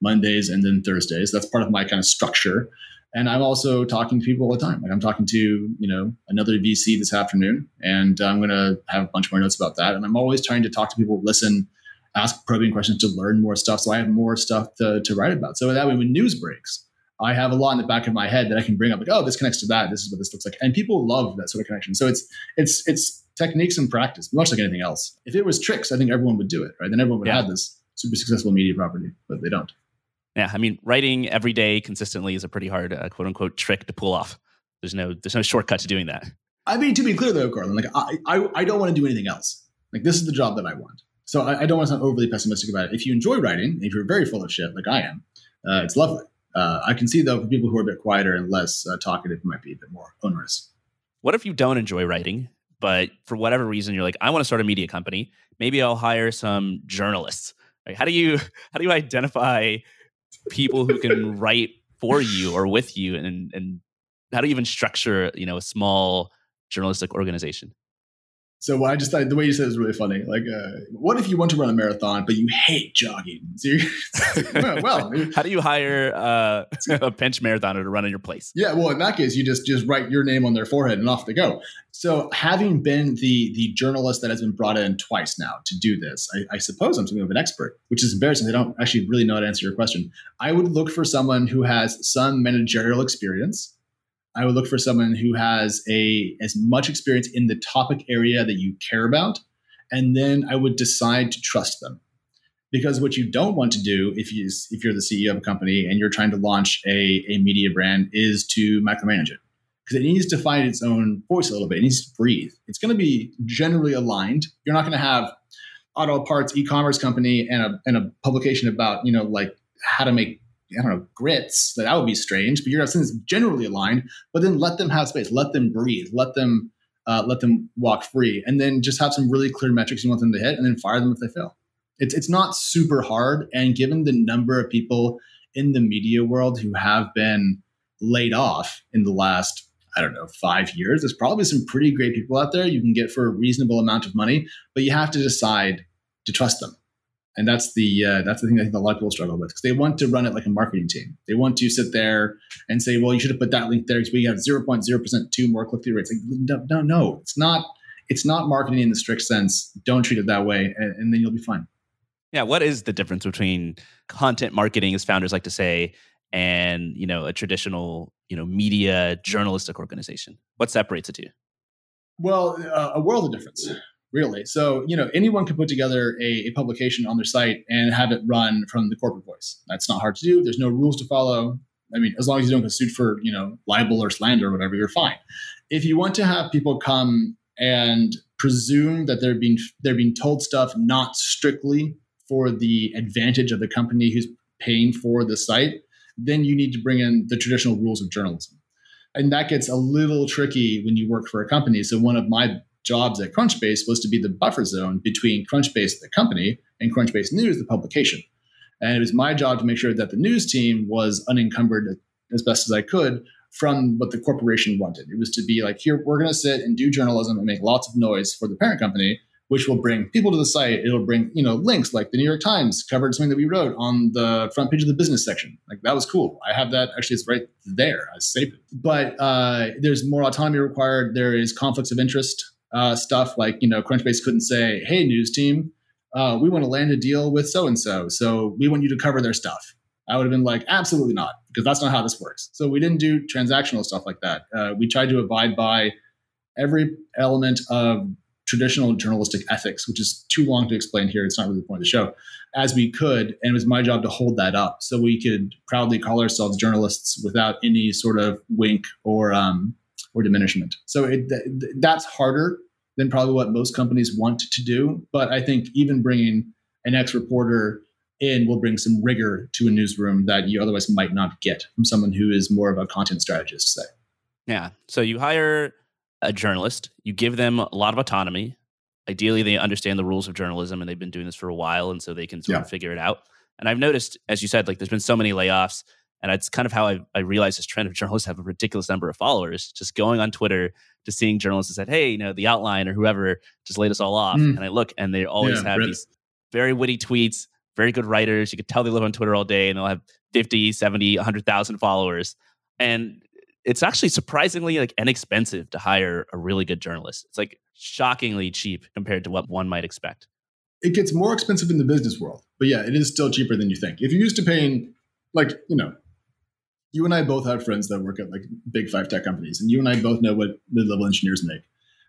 Mondays and then Thursdays. That's part of my kind of structure. And I'm also talking to people all the time. Like I'm talking to, you know, another VC this afternoon, and I'm going to have a bunch more notes about that. And I'm always trying to talk to people, listen, ask probing questions to learn more stuff. So I have more stuff to, to write about. So that way, when news breaks, I have a lot in the back of my head that I can bring up, like, oh, this connects to that. This is what this looks like, and people love that sort of connection. So it's it's it's techniques and practice, much like anything else. If it was tricks, I think everyone would do it, right? Then everyone would yeah. have this super successful media property, but they don't. Yeah, I mean, writing every day consistently is a pretty hard uh, quote unquote trick to pull off. There's no there's no shortcut to doing that. I mean, to be clear though, Courtland, like I, I, I don't want to do anything else. Like this is the job that I want. So I, I, don't want to sound overly pessimistic about it. If you enjoy writing, if you're very full of shit like I am, uh, it's lovely. Uh, I can see though for people who are a bit quieter and less uh, talkative, it might be a bit more onerous. What if you don't enjoy writing, but for whatever reason you're like, I want to start a media company. Maybe I'll hire some journalists. Like, how do you how do you identify people who can write for you or with you and and how do you even structure you know a small journalistic organization so I just thought the way you said it was really funny. Like, uh, what if you want to run a marathon but you hate jogging? So well, how do you hire uh, a bench marathoner to run in your place? Yeah, well, in that case, you just just write your name on their forehead and off they go. So, having been the the journalist that has been brought in twice now to do this, I, I suppose I'm something of an expert, which is embarrassing. They don't actually really know how to answer your question. I would look for someone who has some managerial experience I would look for someone who has a as much experience in the topic area that you care about, and then I would decide to trust them. Because what you don't want to do if you if you're the CEO of a company and you're trying to launch a, a media brand is to micromanage it. Because it needs to find its own voice a little bit. It needs to breathe. It's going to be generally aligned. You're not going to have auto parts e-commerce company and a and a publication about, you know, like how to make I don't know, grits, that would be strange, but you're going to it's generally aligned, but then let them have space, let them breathe, let them uh, let them walk free, and then just have some really clear metrics you want them to hit, and then fire them if they fail. It's it's not super hard, and given the number of people in the media world who have been laid off in the last I don't know five years, there's probably some pretty great people out there you can get for a reasonable amount of money, but you have to decide to trust them and that's the uh, that's the thing I think a lot of people struggle with because they want to run it like a marketing team. They want to sit there and say, "Well, you should have put that link there because we have zero point zero percent two more click through rates." Like, no, no, no, it's not. It's not marketing in the strict sense. Don't treat it that way, and, and then you'll be fine. Yeah, what is the difference between content marketing, as founders like to say, and you know a traditional you know media journalistic organization? What separates the two? Well, uh, a world of difference really. So, you know, anyone can put together a, a, publication on their site and have it run from the corporate voice. That's not hard to do. There's no rules to follow. I mean, as long as you don't get sued for, you know, libel or slander or whatever, you're fine. If you want to have people come and presume that they're being they're being told stuff not strictly for the advantage of the company who's paying for the site, then you need to bring in the traditional rules of journalism. And that gets a little tricky when you work for a company. So one of my jobs at Crunchbase was to be the buffer zone between Crunchbase, the company, and Crunchbase News, the publication. And it was my job to make sure that the news team was unencumbered as best as I could from what the corporation wanted. It was to be like, here, we're going to sit and do journalism and make lots of noise for the parent company, which will bring people to the site. It'll bring, you know, links like the New York Times covered something that we wrote on the front page of the business section. Like that was cool. I have that actually it's right there. I saved it. But uh, there's more autonomy required. There is conflicts of interest uh, stuff like, you know, Crunchbase couldn't say, hey, news team, uh, we want to land a deal with so and so. So we want you to cover their stuff. I would have been like, absolutely not, because that's not how this works. So we didn't do transactional stuff like that. Uh, we tried to abide by every element of traditional journalistic ethics, which is too long to explain here. It's not really the point of the show, as we could. And it was my job to hold that up so we could proudly call ourselves journalists without any sort of wink or um, or diminishment. So it, th- that's harder than probably what most companies want to do. But I think even bringing an ex reporter in will bring some rigor to a newsroom that you otherwise might not get from someone who is more of a content strategist, say. Yeah. So you hire a journalist, you give them a lot of autonomy. Ideally, they understand the rules of journalism and they've been doing this for a while, and so they can sort yeah. of figure it out. And I've noticed, as you said, like there's been so many layoffs, and it's kind of how I, I realized this trend of journalists have a ridiculous number of followers. Just going on Twitter to seeing journalists that said, "Hey, you know, the outline or whoever just laid us all off," mm. and I look, and they always yeah, have really. these very witty tweets, very good writers. You could tell they live on Twitter all day, and they'll have 50, 70, 100,000 followers. And it's actually surprisingly like inexpensive to hire a really good journalist. It's like shockingly cheap compared to what one might expect. It gets more expensive in the business world, but yeah, it is still cheaper than you think. If you're used to paying, like, you know, you and I both have friends that work at like big five tech companies, and you and I both know what mid-level engineers make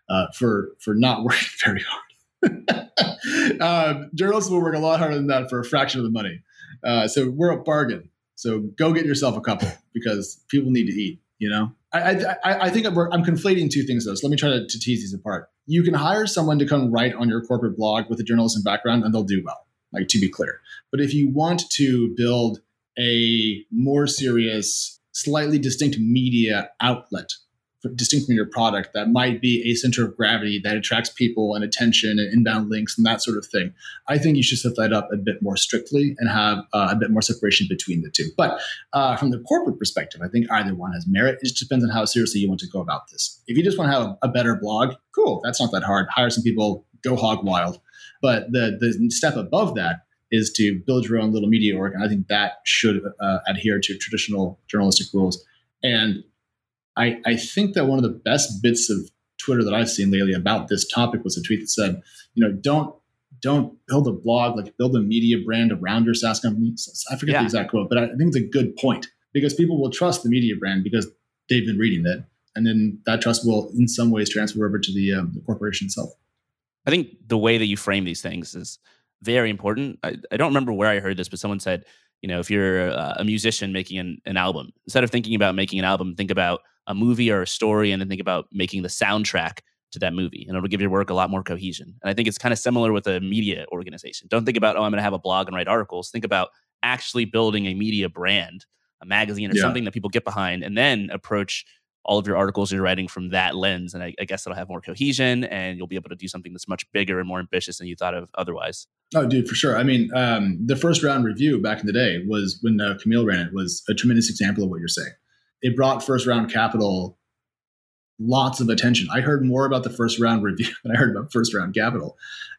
uh, for for not working very hard. uh, journalists will work a lot harder than that for a fraction of the money. Uh, so we're a bargain. So go get yourself a couple because people need to eat. You know, I I, I think I'm, I'm conflating two things though. So let me try to, to tease these apart. You can hire someone to come write on your corporate blog with a journalism background, and they'll do well. Like to be clear, but if you want to build a more serious, slightly distinct media outlet distinct from your product that might be a center of gravity that attracts people and attention and inbound links and that sort of thing. I think you should set that up a bit more strictly and have uh, a bit more separation between the two. But uh, from the corporate perspective, I think either one has merit. It just depends on how seriously you want to go about this. If you just want to have a better blog, cool, that's not that hard. Hire some people, go hog wild. But the the step above that is to build your own little media org, and I think that should uh, adhere to traditional journalistic rules. And I, I think that one of the best bits of Twitter that I've seen lately about this topic was a tweet that said, you know, don't don't build a blog, like build a media brand around your SaaS company. So I forget yeah. the exact quote, but I think it's a good point because people will trust the media brand because they've been reading it, and then that trust will, in some ways, transfer over to the, um, the corporation itself. I think the way that you frame these things is very important. I, I don't remember where I heard this, but someone said, you know, if you're a, a musician making an, an album, instead of thinking about making an album, think about a movie or a story and then think about making the soundtrack to that movie and it'll give your work a lot more cohesion. And I think it's kind of similar with a media organization. Don't think about, oh, I'm going to have a blog and write articles. Think about actually building a media brand, a magazine or yeah. something that people get behind, and then approach all of your articles you're writing from that lens. And I, I, guess it'll have more cohesion and you'll be able to do something that's much bigger and more ambitious than you thought of otherwise. Oh, dude, for sure. I mean, um, the first round review back in the day was when uh, Camille ran it was a tremendous example of what you're saying it brought first round capital lots of attention. I heard more about the first round review than I heard about first round capital.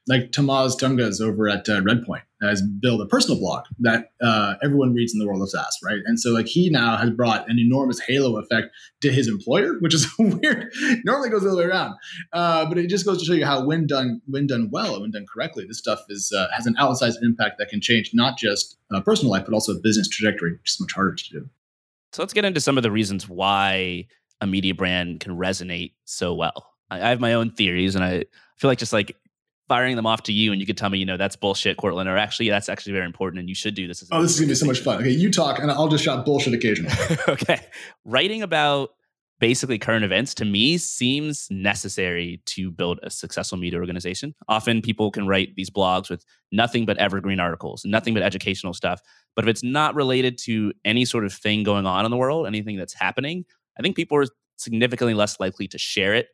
Like Tomasz Tunguz over at uh, Redpoint has built a personal blog that uh, everyone reads in the world of SaaS, right? And so like he now has brought an enormous halo effect to his employer, which is weird. Normally goes the other way around, uh, but it just goes to show you how when done when done well and when done correctly, this stuff is uh, has an outsized impact that can change not just uh, personal life but also business trajectory, which is much harder to do. So let's get into some of the reasons why a media brand can resonate so well. I have my own theories, and I feel like just like firing them off to you, and you could tell me, you know, that's bullshit, Courtland, or actually that's actually very important, and you should do this. oh, this is gonna be so much fun. Okay, you talk, and I'll just shout bullshit occasionally. okay, writing about basically current events to me seems necessary to build a successful media organization. Often people can write these blogs with nothing but evergreen articles, nothing but educational stuff. But if it's not related to any sort of thing going on in the world, anything that's happening, I think people are significantly less likely to share it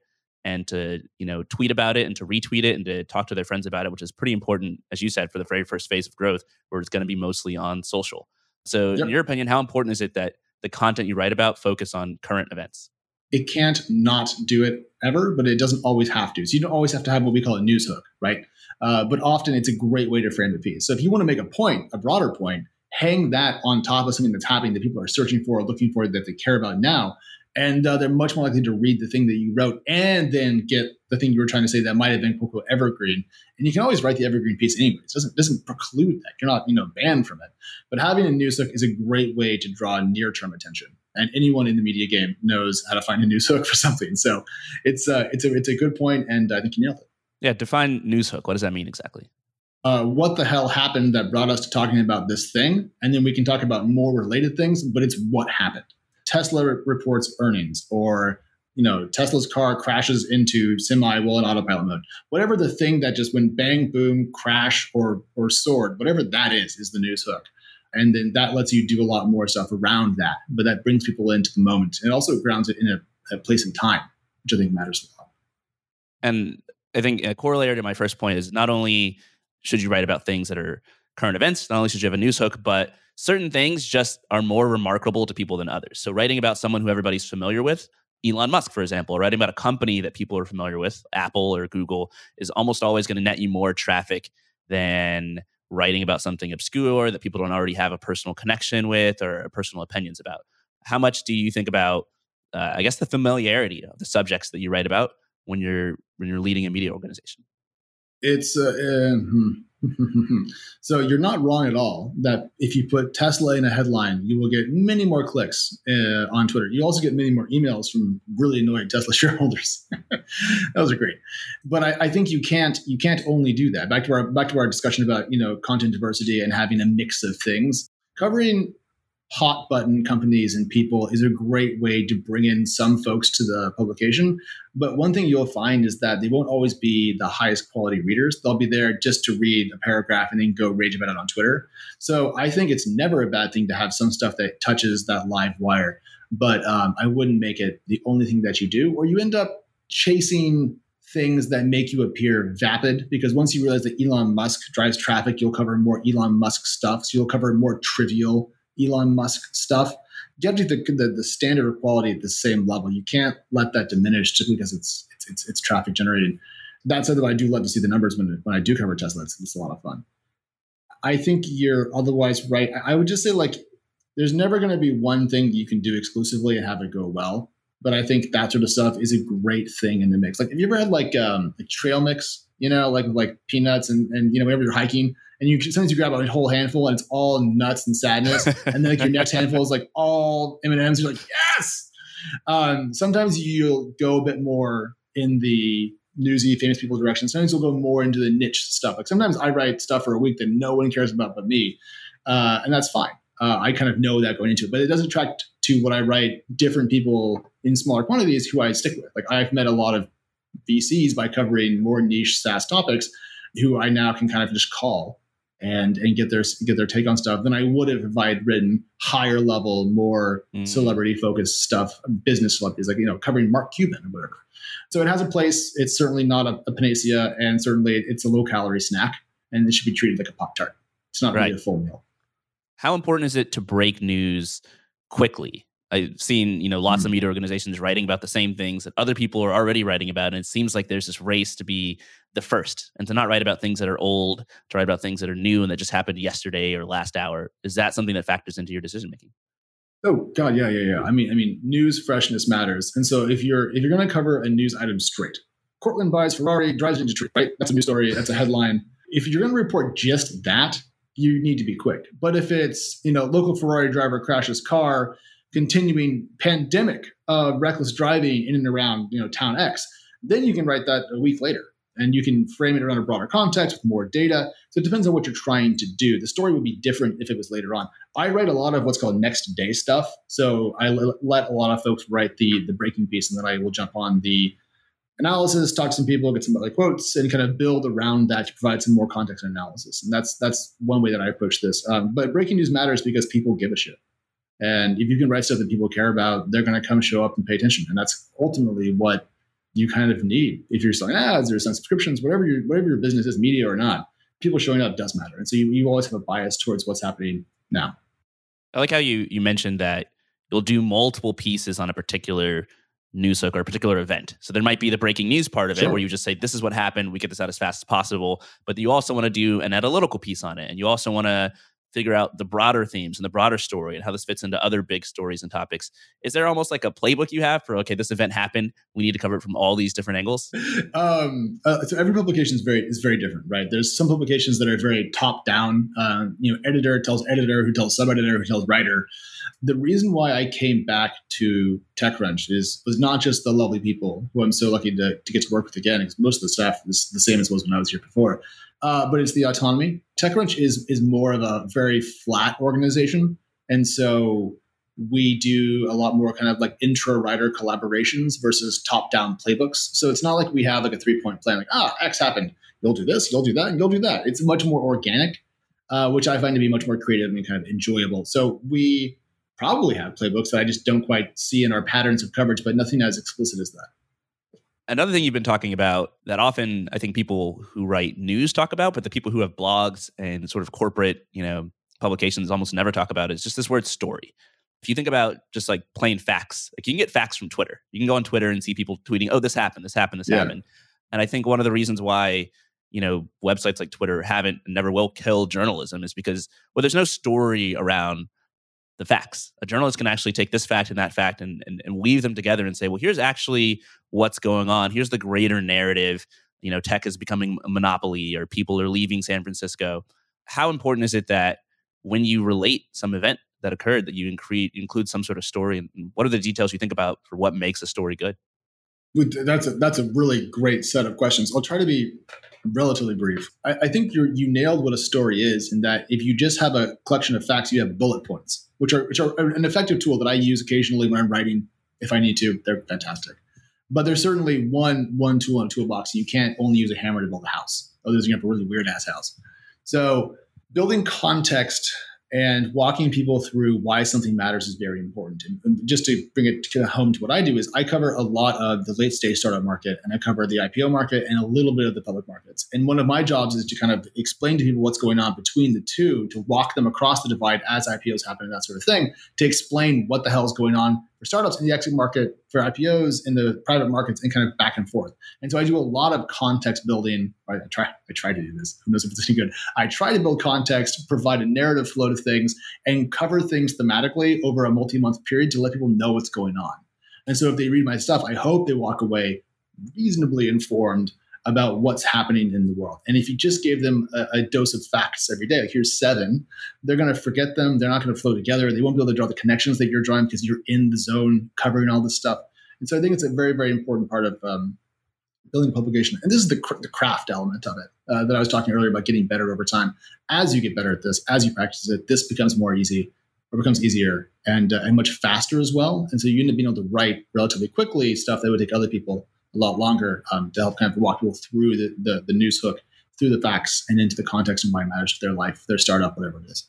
and to you know tweet about it and to retweet it and to talk to their friends about it which is pretty important as you said for the very first phase of growth where it's going to be mostly on social so yep. in your opinion how important is it that the content you write about focus on current events it can't not do it ever, but it doesn't always have to. So you don't always have to have what we call a news hook, right? Uh, but often it's a great way to frame the piece. So if you want to make a point, a broader point, hang that on top of something that's happening that people are searching for, or looking for, that they care about now. And uh, they're much more likely to read the thing that you wrote and then get the thing you were trying to say that might have been quote unquote evergreen. And you can always write the evergreen piece anyways. It doesn't doesn't preclude that. You're not you know banned from it. But having a news hook is a great way to draw near term attention. And anyone in the media game knows how to find a news hook for something. So it's uh, it's a it's a good point, and I think you nailed it. Yeah, define news hook. What does that mean exactly? Uh, what the hell happened that brought us to talking about this thing. And then we can talk about more related things, but it's what happened. Tesla re- reports earnings or you know Tesla's car crashes into semi while in autopilot mode. Whatever the thing that just went bang boom crash or or soared, whatever that is, is the news hook. And then that lets you do a lot more stuff around that, but that brings people into the moment and also grounds it in a, a place and time, which I think matters a lot. And I think a corollary to my first point is not only should you write about things that are current events? Not only should you have a news hook, but certain things just are more remarkable to people than others. So writing about someone who everybody's familiar with, Elon Musk, for example, writing about a company that people are familiar with, Apple or Google, is almost always going to net you more traffic than writing about something obscure that people don't already have a personal connection with or personal opinions about. How much do you think about, uh, I guess, the familiarity of the subjects that you write about when you're when you're leading a media organization? It's uh, uh, so you're not wrong at all that if you put Tesla in a headline, you will get many more clicks uh, on Twitter. You also get many more emails from really annoyed Tesla shareholders. Those are great, but I, I, think you can't you can't only do that. Back to our back to our discussion about you know content diversity and having a mix of things. Covering hot button companies and people is a great way to bring in some folks to the publication. But one thing you'll find is that they won't always be the highest quality readers. They'll be there just to read a paragraph and then go rage about it on Twitter. So I think it's never a bad thing to have some stuff that touches that live wire. But um, I wouldn't make it the only thing that you do, or you end up chasing things that make you appear vapid because once you realize that Elon Musk drives traffic, you'll cover more Elon Musk stuff. So you'll cover more trivial Elon Musk stuff. You have to the, the, the standard of quality at the same level. You can't let that diminish just because it's it's it's, it's traffic generated. That said, though, I do love to see the numbers when when I do cover Tesla. It's, it's a lot of fun. I think you're otherwise right. I would just say like there's never going to be one thing you can do exclusively and have it go well. But I think that sort of stuff is a great thing in the mix. Like, have you ever had like um, a trail mix? You know, like like peanuts and and you know whenever you're hiking and you sometimes you grab a whole handful and it's all nuts and sadness, and then like your next handful is like all M and M's. You're like, yes. Um, sometimes you'll go a bit more in the newsy, famous people direction. Sometimes you'll go more into the niche stuff. Like sometimes I write stuff for a week that no one cares about but me, uh, and that's fine. Uh, I kind of know that going into it, but it doesn't attract to what I write different people in smaller quantities who I stick with. Like I've met a lot of VCs by covering more niche SaaS topics who I now can kind of just call and and get their get their take on stuff than I would have if I had written higher level, more mm. celebrity focused stuff, business celebrities, like you know covering Mark Cuban or whatever. So it has a place. It's certainly not a, a panacea, and certainly it's a low calorie snack, and it should be treated like a pop tart. It's not right. really a full meal. How important is it to break news quickly? I've seen, you know, lots mm-hmm. of media organizations writing about the same things that other people are already writing about. And it seems like there's this race to be the first and to not write about things that are old, to write about things that are new and that just happened yesterday or last hour. Is that something that factors into your decision making? Oh God, yeah, yeah, yeah. I mean, I mean, news freshness matters. And so if you're if you're going to cover a news item straight, Courtland buys Ferrari, drives into tree, right? That's a news story. That's a headline. If you're going to report just that, you need to be quick. But if it's you know local Ferrari driver crashes car continuing pandemic of reckless driving in and around you know town X, then you can write that a week later and you can frame it around a broader context with more data. So it depends on what you're trying to do. The story would be different if it was later on. I write a lot of what's called next day stuff. So I l- let a lot of folks write the the breaking piece, and then I will jump on the analysis, talk to some people, get some other quotes, and kind of build around that to provide some more context and analysis. And that's that's one way that I approach this. Um, but breaking news matters because people give a shit. And if you can write stuff that people care about, they're going to come show up and pay attention. And that's ultimately what you kind of need. If you're selling ads or selling subscriptions, whatever your whatever your business is, media or not, people showing up does matter. And so you, you always have a bias towards what's happening now. I like how you you mentioned that you'll do multiple pieces on a particular news hook or a particular event. So there might be the breaking news part of Sure. it where you just say, this is what happened. We get this out as fast as possible. But you also want to do an analytical piece on it. And you also want to figure out the broader themes and the broader story and how this fits into other big stories and topics. Is there almost like a playbook you have for, okay, this event happened. We need to cover it from all these different angles? um, uh, so every publication is very is very different, right? There's some publications that are very top down. Um, you know, editor tells editor, who tells sub editor, who tells writer. The reason why I came back to TechCrunch is was not just the lovely people who I'm so lucky to, to get to work with again, because most of the staff is the same as was when I was here before. Uh, but it's the autonomy. TechCrunch is is more of a very flat organization, and so we do a lot more kind of like intra writer collaborations versus top down playbooks. So it's not like we have like a three point plan, like, ah, X happened. You'll do this, you'll do that, and you'll do that. It's much more organic, uh, which I find to be much more creative and kind of enjoyable. So we probably have playbooks that I just don't quite see in our patterns of coverage, but nothing as explicit as that. Another thing you've been talking about that often I think people who write news talk about, but the people who have blogs and sort of corporate, you know, publications almost never talk about is just this word story. If you think about just like plain facts, like you can get facts from Twitter. You can go on Twitter and see people tweeting, "Oh, this happened, this happened, this Yeah. happened." And I think one of the reasons why you know websites like Twitter haven't never will kill journalism is because well, there's no story around the facts. A journalist can actually take this fact and that fact and, and, and weave them together and say, well, here's actually what's going on. Here's the greater narrative. You know, tech is becoming a monopoly or people are leaving San Francisco. How important is it that when you relate some event that occurred, that you incre- include some sort of story? And what are the details you think about for what makes a story good? That's a that's a really great set of questions. I'll try to be relatively brief. I, I think you you nailed what a story is in that if you just have a collection of facts, you have bullet points, which are which are an effective tool that I use occasionally when I'm writing if I need to. They're fantastic. But there's certainly one one tool in a toolbox. You can't only use a hammer to build a house. Otherwise, you have a really weird ass house. So building context and walking people through why something matters is very important. And- just to bring it home to what I do is I cover a lot of the late stage startup market and I cover the IPO market and a little bit of the public markets. And one of my jobs is to kind of explain to people what's going on between the two, to walk them across the divide as IPOs happen and that sort of thing, to explain what the hell is going on for startups in the exit market, for IPOs in the private markets, and kind of back and forth. And so I do a lot of context building. I try, I try to do this. Who knows if it's any good? I try to build context, provide a narrative flow to things, and cover things thematically over a multi-month period to let people know what's going on. And so if they read my stuff, I hope they walk away reasonably informed about what's happening in the world. And if you just gave them a, a dose of facts every day, like here's seven, they're going to forget them. They're not going to flow together. They won't be able to draw the connections that you're drawing because you're in the zone covering all this stuff. And so I think it's a very, very important part of um, building publication. And this is the, cr- the craft element of it uh, that I was talking earlier about getting better over time. As you get better at this, as you practice it, this becomes more easy or becomes easier and, uh, and much faster as well. And so you end up being able to write relatively quickly stuff that would take other people a lot longer um, to help kind of walk people through the, the, the news hook, through the facts, and into the context and why it matters to their life, their startup, whatever it is.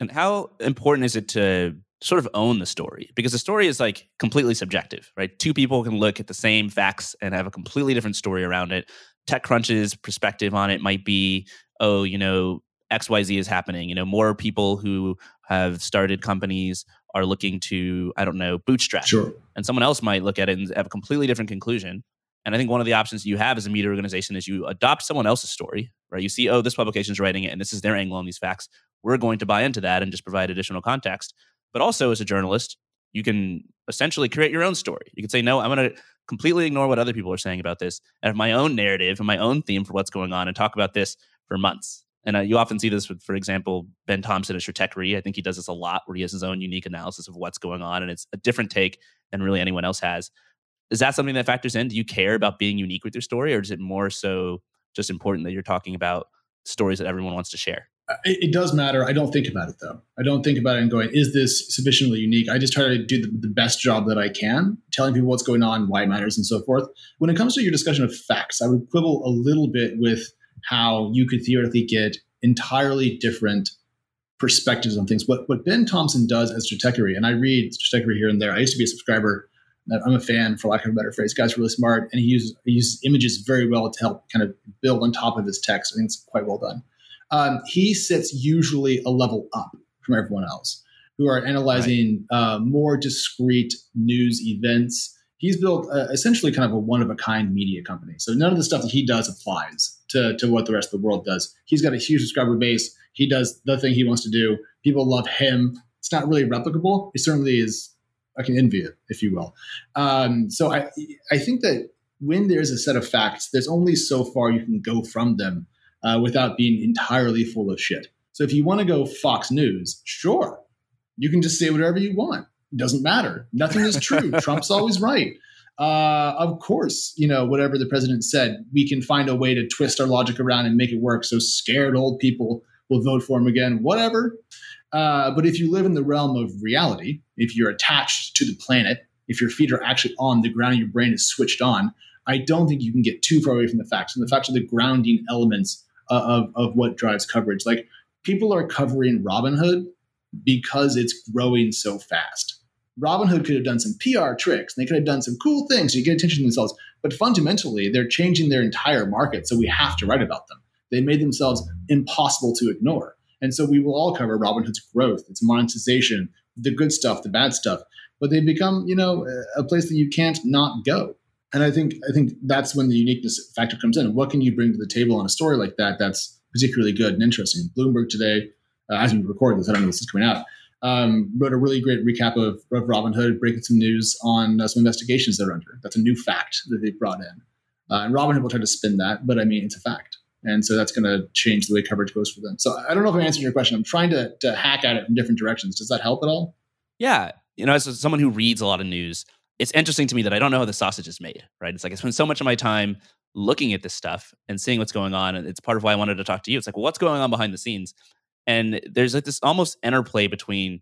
And how important is it to sort of own the story? Because the story is like completely subjective, right? Two people can look at the same facts and have a completely different story around it. TechCrunch's perspective on it might be, oh, you know, XYZ is happening. You know, more people who have started companies are looking to, I don't know, bootstrap. Sure. And someone else might look at it and have a completely different conclusion. And I think one of the options you have as a media organization is you adopt someone else's story, right? You see, oh, this publication is writing it and this is their angle on these facts. We're going to buy into that and just provide additional context. But also, as a journalist, you can essentially create your own story. You can say, no, I'm going to completely ignore what other people are saying about this and have my own narrative and my own theme for what's going on and talk about this for months. And uh, you often see this with, for example, Ben Thompson at Stratechery. I think he does this a lot where he has his own unique analysis of what's going on and it's a different take than really anyone else has. Is that something that factors in? Do you care about being unique with your story or is it more so just important that you're talking about stories that everyone wants to share? It, it, does matter. I don't think about it though. I don't think about it and going, is this sufficiently unique? I just try to do the, the, best job that I can, telling people what's going on, why it matters, and so forth. When it comes to your discussion of facts, I would quibble a little bit with how you could theoretically get entirely different perspectives on things. What what Ben Thompson does as Stratechery, and I read Stratechery here and there. I used to be a subscriber. I'm a fan, for lack of a better phrase. guy's really smart, and he uses he uses images very well to help kind of build on top of his text. I think it's quite well done. Um, he sits usually a level up from everyone else who are analyzing right. uh, more discrete news events he's built uh, essentially kind of a one of a kind media company. So none of the stuff that he does applies to, to what the rest of the world does. He's got a huge subscriber base. He does the thing he wants to do. People love him. It's not really replicable. It certainly is. I can envy it, if you will. Um, so I, I think that when there's a set of facts, there's only so far you can go from them uh, without being entirely full of shit. So if you want to go Fox News, sure, you can just say whatever you want. Doesn't matter. Nothing is true. Trump's always right. Uh, of course, you know, whatever the president said, we can find a way to twist our logic around and make it work. So scared old people will vote for him again, whatever. Uh, but if you live in the realm of reality, if you're attached to the planet, if your feet are actually on the ground and your brain is switched on, I don't think you can get too far away from the facts. And the facts are the grounding elements uh, of, of what drives coverage. Like people are covering Robinhood because it's growing so fast. Robinhood could have done some PR tricks and they could have done some cool things to get attention to themselves. But fundamentally, they're changing their entire market. So we have to write about them. They made themselves impossible to ignore. And so we will all cover Robinhood's growth, its monetization, the good stuff, the bad stuff. But they've become, you know, a place that you can't not go. And I think I think that's when the uniqueness factor comes in. What can you bring to the table on a story like that that's particularly good and interesting? Bloomberg today, uh, as we record this, I don't know if this is coming out, um, wrote a really great recap of, of Robinhood, breaking some news on uh, some investigations they're under. That's a new fact that they brought in. Uh, and Robinhood will try to spin that, but I mean, it's a fact. And so that's going to change the way coverage goes for them. So I don't know if I'm answering your question. I'm trying to, to hack at it in different directions. Does that help at all? Yeah. You know, as someone who reads a lot of news, it's interesting to me that I don't know how the sausage is made, right? It's like I spend so much of my time looking at this stuff and seeing what's going on. And it's part of why I wanted to talk to you. It's like, well, what's going on behind the scenes? And there's like this almost interplay between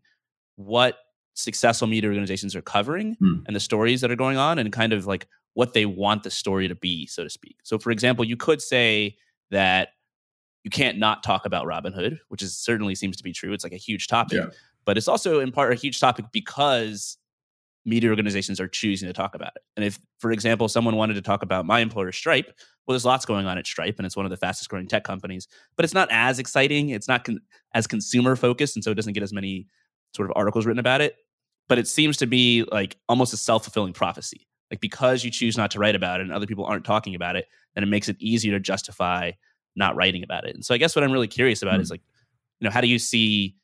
what successful media organizations are covering mm. and the stories that are going on and kind of like what they want the story to be, so to speak. So, for example, you could say that you can't not talk about Robinhood, which is certainly seems to be true. It's like a huge topic, yeah. but it's also in part a huge topic because media organizations are choosing to talk about it. And if, for example, someone wanted to talk about my employer Stripe, well, there's lots going on at Stripe, and it's one of the fastest growing tech companies. But it's not as exciting. It's not con- as consumer focused, and so it doesn't get as many sort of articles written about it. But it seems to be like almost a self fulfilling prophecy. Like because you choose not to write about it, and other people aren't talking about it, then it makes it easier to justify not writing about it. And so I guess what I'm really curious about mm-hmm. is like, you know, how do you see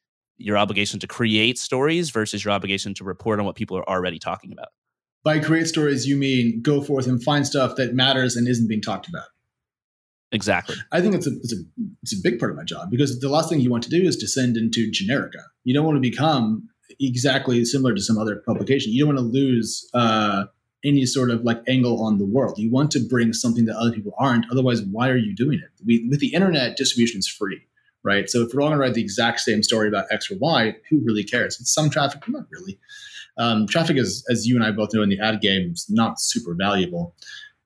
your obligation to create stories versus your obligation to report on what people are already talking about. By create stories, you mean go forth and find stuff that matters and isn't being talked about. Exactly. I think it's a, it's a it's a big part of my job because the last thing you want to do is descend into generica. You don't want to become exactly similar to some other publication. You don't want to lose uh, any sort of like angle on the world. You want to bring something that other people aren't. Otherwise, why are you doing it? We, with the internet, distribution is free right? So if we're all going to write the exact same story about X or Y, who really cares? It's some traffic, not really. Um, traffic is, as you and I both know in the ad game, is not super valuable.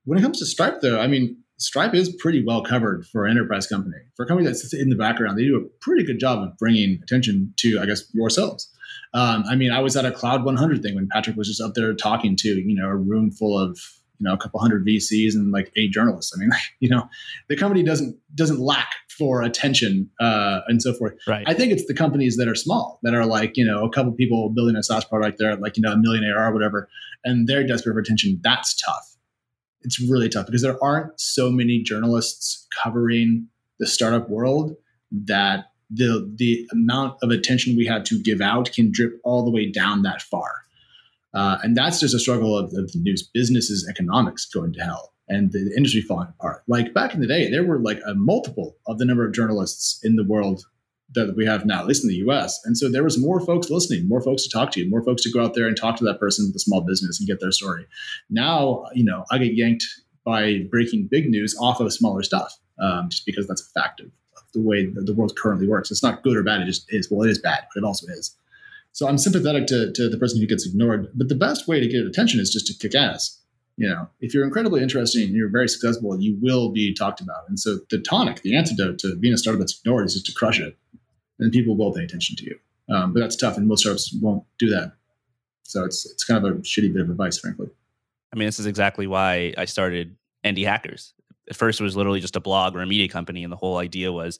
When it comes to Stripe, though, I mean, Stripe is pretty well covered for an enterprise company. For a company that sits in the background, they do a pretty good job of bringing attention to, I guess, yourselves. Um, I mean, I was at a Cloud 100 thing when Patrick was just up there talking to, you know, a room full of you know a couple hundred VCs and like eight journalists. I mean, you know, the company doesn't doesn't lack for attention uh, and so forth. Right. I think it's the companies that are small that are like you know a couple people building a SaaS product. They're like you know a million ARR or whatever, and they're desperate for attention. That's tough. It's really tough because there aren't so many journalists covering the startup world that the the amount of attention we have to give out can drip all the way down that far. Uh, and that's just a struggle of, of the news businesses economics going to hell and the, industry falling apart. Like back in the day, there were like a multiple of the number of journalists in the world that we have now, at least in the US. And so there was more folks listening, more folks to talk to, more folks to go out there and talk to that person with a small business and get their story. Now, you know, I get yanked by breaking big news off of smaller stuff, um, just because that's a fact of, the way the world currently works. It's not good or bad. It just is. Well, it is bad, but it also is. So I'm sympathetic to, to the person who gets ignored. But the best way to get attention is just to kick ass. You know, if you're incredibly interesting and you're very successful, you will be talked about. And so the tonic, the antidote to being a startup that's ignored is just to crush it. And people will pay attention to you. Um, but that's tough, and most startups won't do that. So it's it's kind of a shitty bit of advice, frankly. I mean, this is exactly why I started Indie Hackers. At first, it was literally just a blog or a media company, and the whole idea was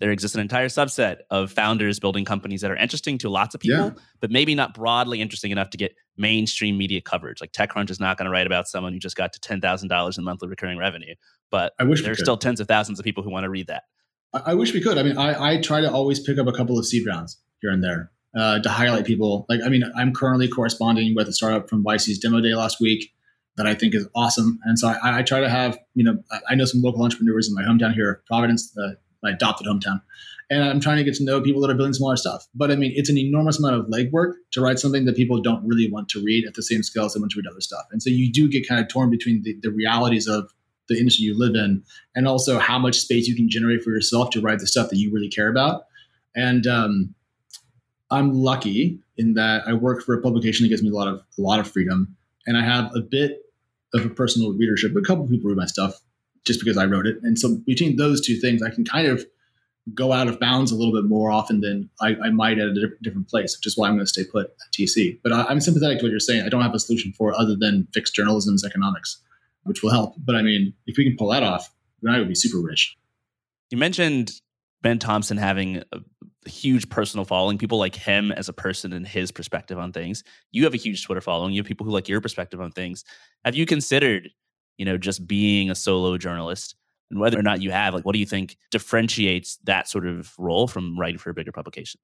there exists an entire subset of founders building companies that are interesting to lots of people, yeah. but maybe not broadly interesting enough to get mainstream media coverage. Like TechCrunch is not going to write about someone who just got to ten thousand dollars in monthly recurring revenue, but I wish there's still tens of thousands of people who want to read that. I, I wish we could. I mean, I, I, try to always pick up a couple of seed rounds here and there uh, to highlight people. Like, I mean, I'm currently corresponding with a startup from YC's demo day last week that I think is awesome, and so I, I try to have you know I know some local entrepreneurs in my hometown here, Providence, the, my adopted hometown and I'm trying to get to know people that are building smaller stuff. But I mean, it's an enormous amount of legwork to write something that people don't really want to read at the same scale as they want to read other stuff. And so you do get kind of torn between the, the realities of the industry you live in and also how much space you can generate for yourself to write the stuff that you really care about. And um, I'm lucky in that I work for a publication that gives me a lot of a lot of freedom, and I have a bit of a personal readership. But A couple of people read my stuff just because I wrote it, and so between those two things, I can kind of go out of bounds a little bit more often than I, I might at a different place, which is why I'm going to stay put at TC. But I, am sympathetic to what you're saying. I don't have a solution for other than fixed journalism's economics, which will help. But I mean, if we can pull that off, then I would be super rich. You mentioned Ben Thompson having a huge personal following, people like him as a person and his perspective on things. You have a huge Twitter following. You have people who like your perspective on things. Have you considered, you know, just being a solo journalist? and whether or not you have like what do you think differentiates that sort of role from writing for a bigger publication?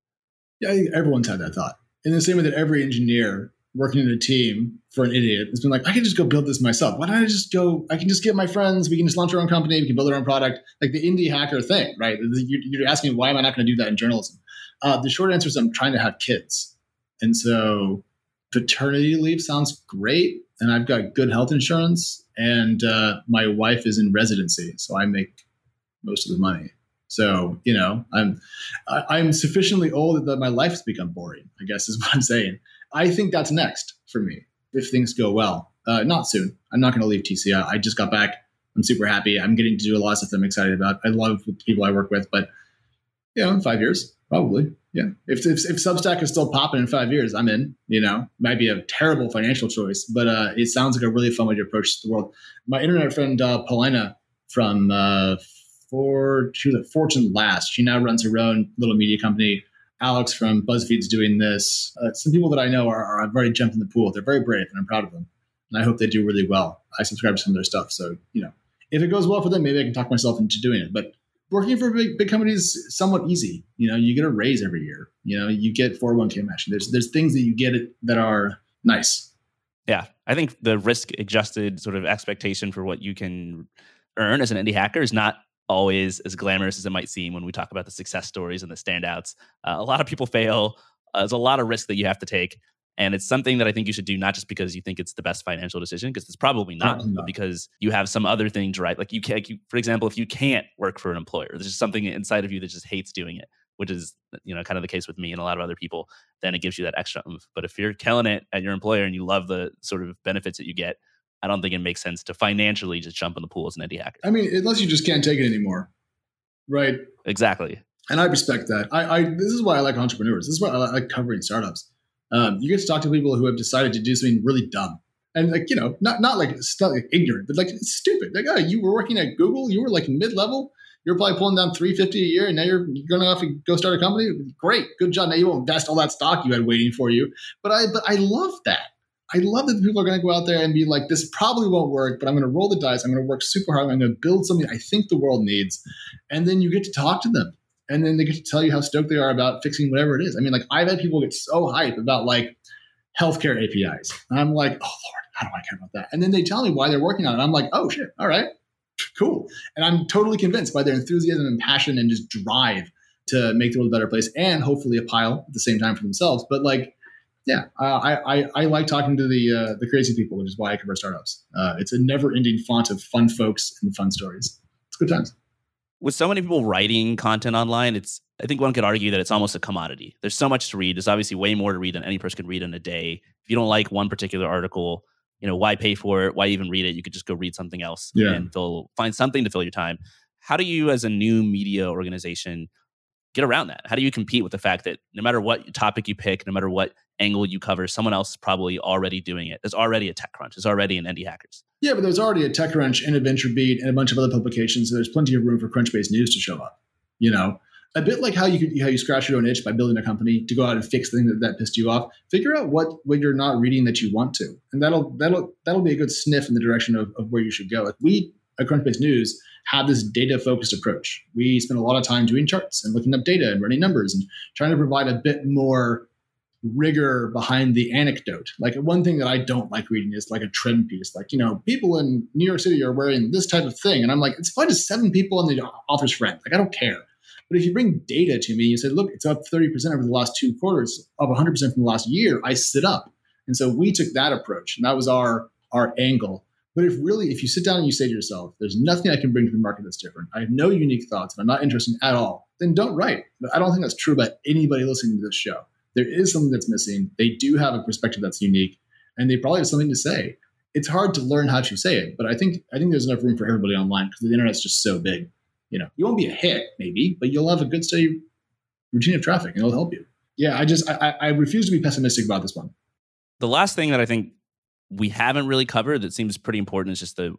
Yeah I think everyone's had that thought. In the same way that every engineer working in a team for an idiot has been like i can just go build this myself. Why don't i just go i can just get my friends we can just launch our own company we can build our own product. Like the indie hacker thing right? You're asking why am i not going to do that in journalism? Uh, the short answer is i'm trying to have kids. And so paternity leave sounds great and i've got good health insurance and uh, my wife is in residency, so I make most of the money. So you know, I'm I, am sufficiently old that my life has become boring. I guess is what I'm saying. I think that's next for me if things go well. Uh, not soon. I'm not going to leave TCI. I, I just got back. I'm super happy. I'm getting to do a lot of stuff I'm excited about. I love the people I work with, but you know, in five years, probably. Yeah. If, if, if Substack is still popping in five years, I'm in. You know, might be a terrible financial choice, but uh, it sounds like a really fun way to approach the world. My internet friend uh, Paulina from uh, for she was at Fortune Last. She now runs her own little media company. Alex from BuzzFeed's doing this. Uh, some people that I know are, are I've already jumped in the pool. They're very brave, and I'm proud of them. And I hope they do really well. I subscribe to some of their stuff, so you know, if it goes well for them, maybe I can talk myself into doing it. But working for big, big companies is somewhat easy. You know, you get a raise every year. You know, you get 401k matching. There's there's things that you get that are nice. Yeah, I think the risk adjusted sort of expectation for what you can earn as an indie hacker is not always as glamorous as it might seem when we talk about the success stories and the standouts. Uh, a lot of people fail. Uh, there's a lot of risk that you have to take. And it's something that I think you should do, not just because you think it's the best financial decision, because it's probably not, probably not. but because you have some other things right. Like you can't, like you, for example, if you can't work for an employer, there's just something inside of you that just hates doing it, which is, you know, kind of the case with me and a lot of other people. Then it gives you that extra oomph. But if you're killing it at your employer and you love the sort of benefits that you get, I don't think it makes sense to financially just jump in the pool as an indie hacker. I mean, unless you just can't take it anymore, right? Exactly. And I respect that. I, I this is why I like entrepreneurs. This is why I like covering startups um, you get to talk to people who have decided to do something really dumb. And like you know not not like, ignorant but like stupid. Like oh you were working at google? You were like mid-level? You're probably pulling down 350 a year and now you're going off and go start a company? Great good job. Now you won't invest all that stock you had waiting for you. But i but i love that. I love that people are going to go out there and be like this probably won't work but i'm going to roll the dice. I'm going to work super hard. I'm going to build something i think the world needs. And then you get to talk to them and then they get to tell you how stoked they are about fixing whatever it is. I mean, like I've had people get so hype about like healthcare APIs. And I'm like, oh Lord, how do I care about that? And then they tell me why they're working on it. I'm like, oh shit, all right, cool. And I'm totally convinced by their enthusiasm and passion and just drive to make the world a better place and hopefully a pile at the same time for themselves. But like, yeah, I, I, I like talking to the uh, the crazy people, which is why I cover startups. Uh, it's a never ending font of fun folks and fun stories. It's good times with so many people writing content online, it's I think one could argue that it's almost a commodity. There's so much to read. There's obviously way more to read than any person can read in a day. If you don't like one particular article, you know, why pay for it? Why even read it? You could just go read something else yeah. and fill, find something to fill your time. How do you, as a new media organization, get around that? How do you compete with the fact that no matter what topic you pick, no matter what angle you cover, someone else is probably already doing it. There's already a TechCrunch. There's already an Indie Hackers. Yeah, but there's already a TechCrunch and a VentureBeat and a bunch of other publications. So there's plenty of room for Crunchbase News to show up. You know, a bit like how you could, how you scratch your own itch by building a company to go out and fix things that, that pissed you off. Figure out what what you're not reading that you want to, and that'll that'll that'll be a good sniff in the direction of, of where you should go. We at Crunchbase News have this data focused approach. We spend a lot of time doing charts and looking up data and running numbers and trying to provide a bit more rigor behind the anecdote. Like one thing that I don't like reading is like a trend piece. Like, you know, people in New York City are wearing this type of thing. And I'm like, it's fine to seven people on the author's friend. Like, I don't care. But if you bring data to me, you say, look, it's up 30% over the last two quarters, up 100% from the last year, I sit up. And so we took that approach. And that was our our angle. But if really, if you sit down and you say to yourself, there's nothing I can bring to the market that's different, I have no unique thoughts, and I'm not interested at all, then don't write. But I don't think that's true about anybody listening to this show there is something that's missing. They do have a perspective that's unique, and they probably have something to say. It's hard to learn how to say it, but I think I think there's enough room for everybody online because the internet's just so big. You know, you won't be a hit maybe, but you'll have a good steady routine of traffic, and it'll help you. Yeah, I just I, I refuse to be pessimistic about this one. The last thing that I think we haven't really covered that seems pretty important is just the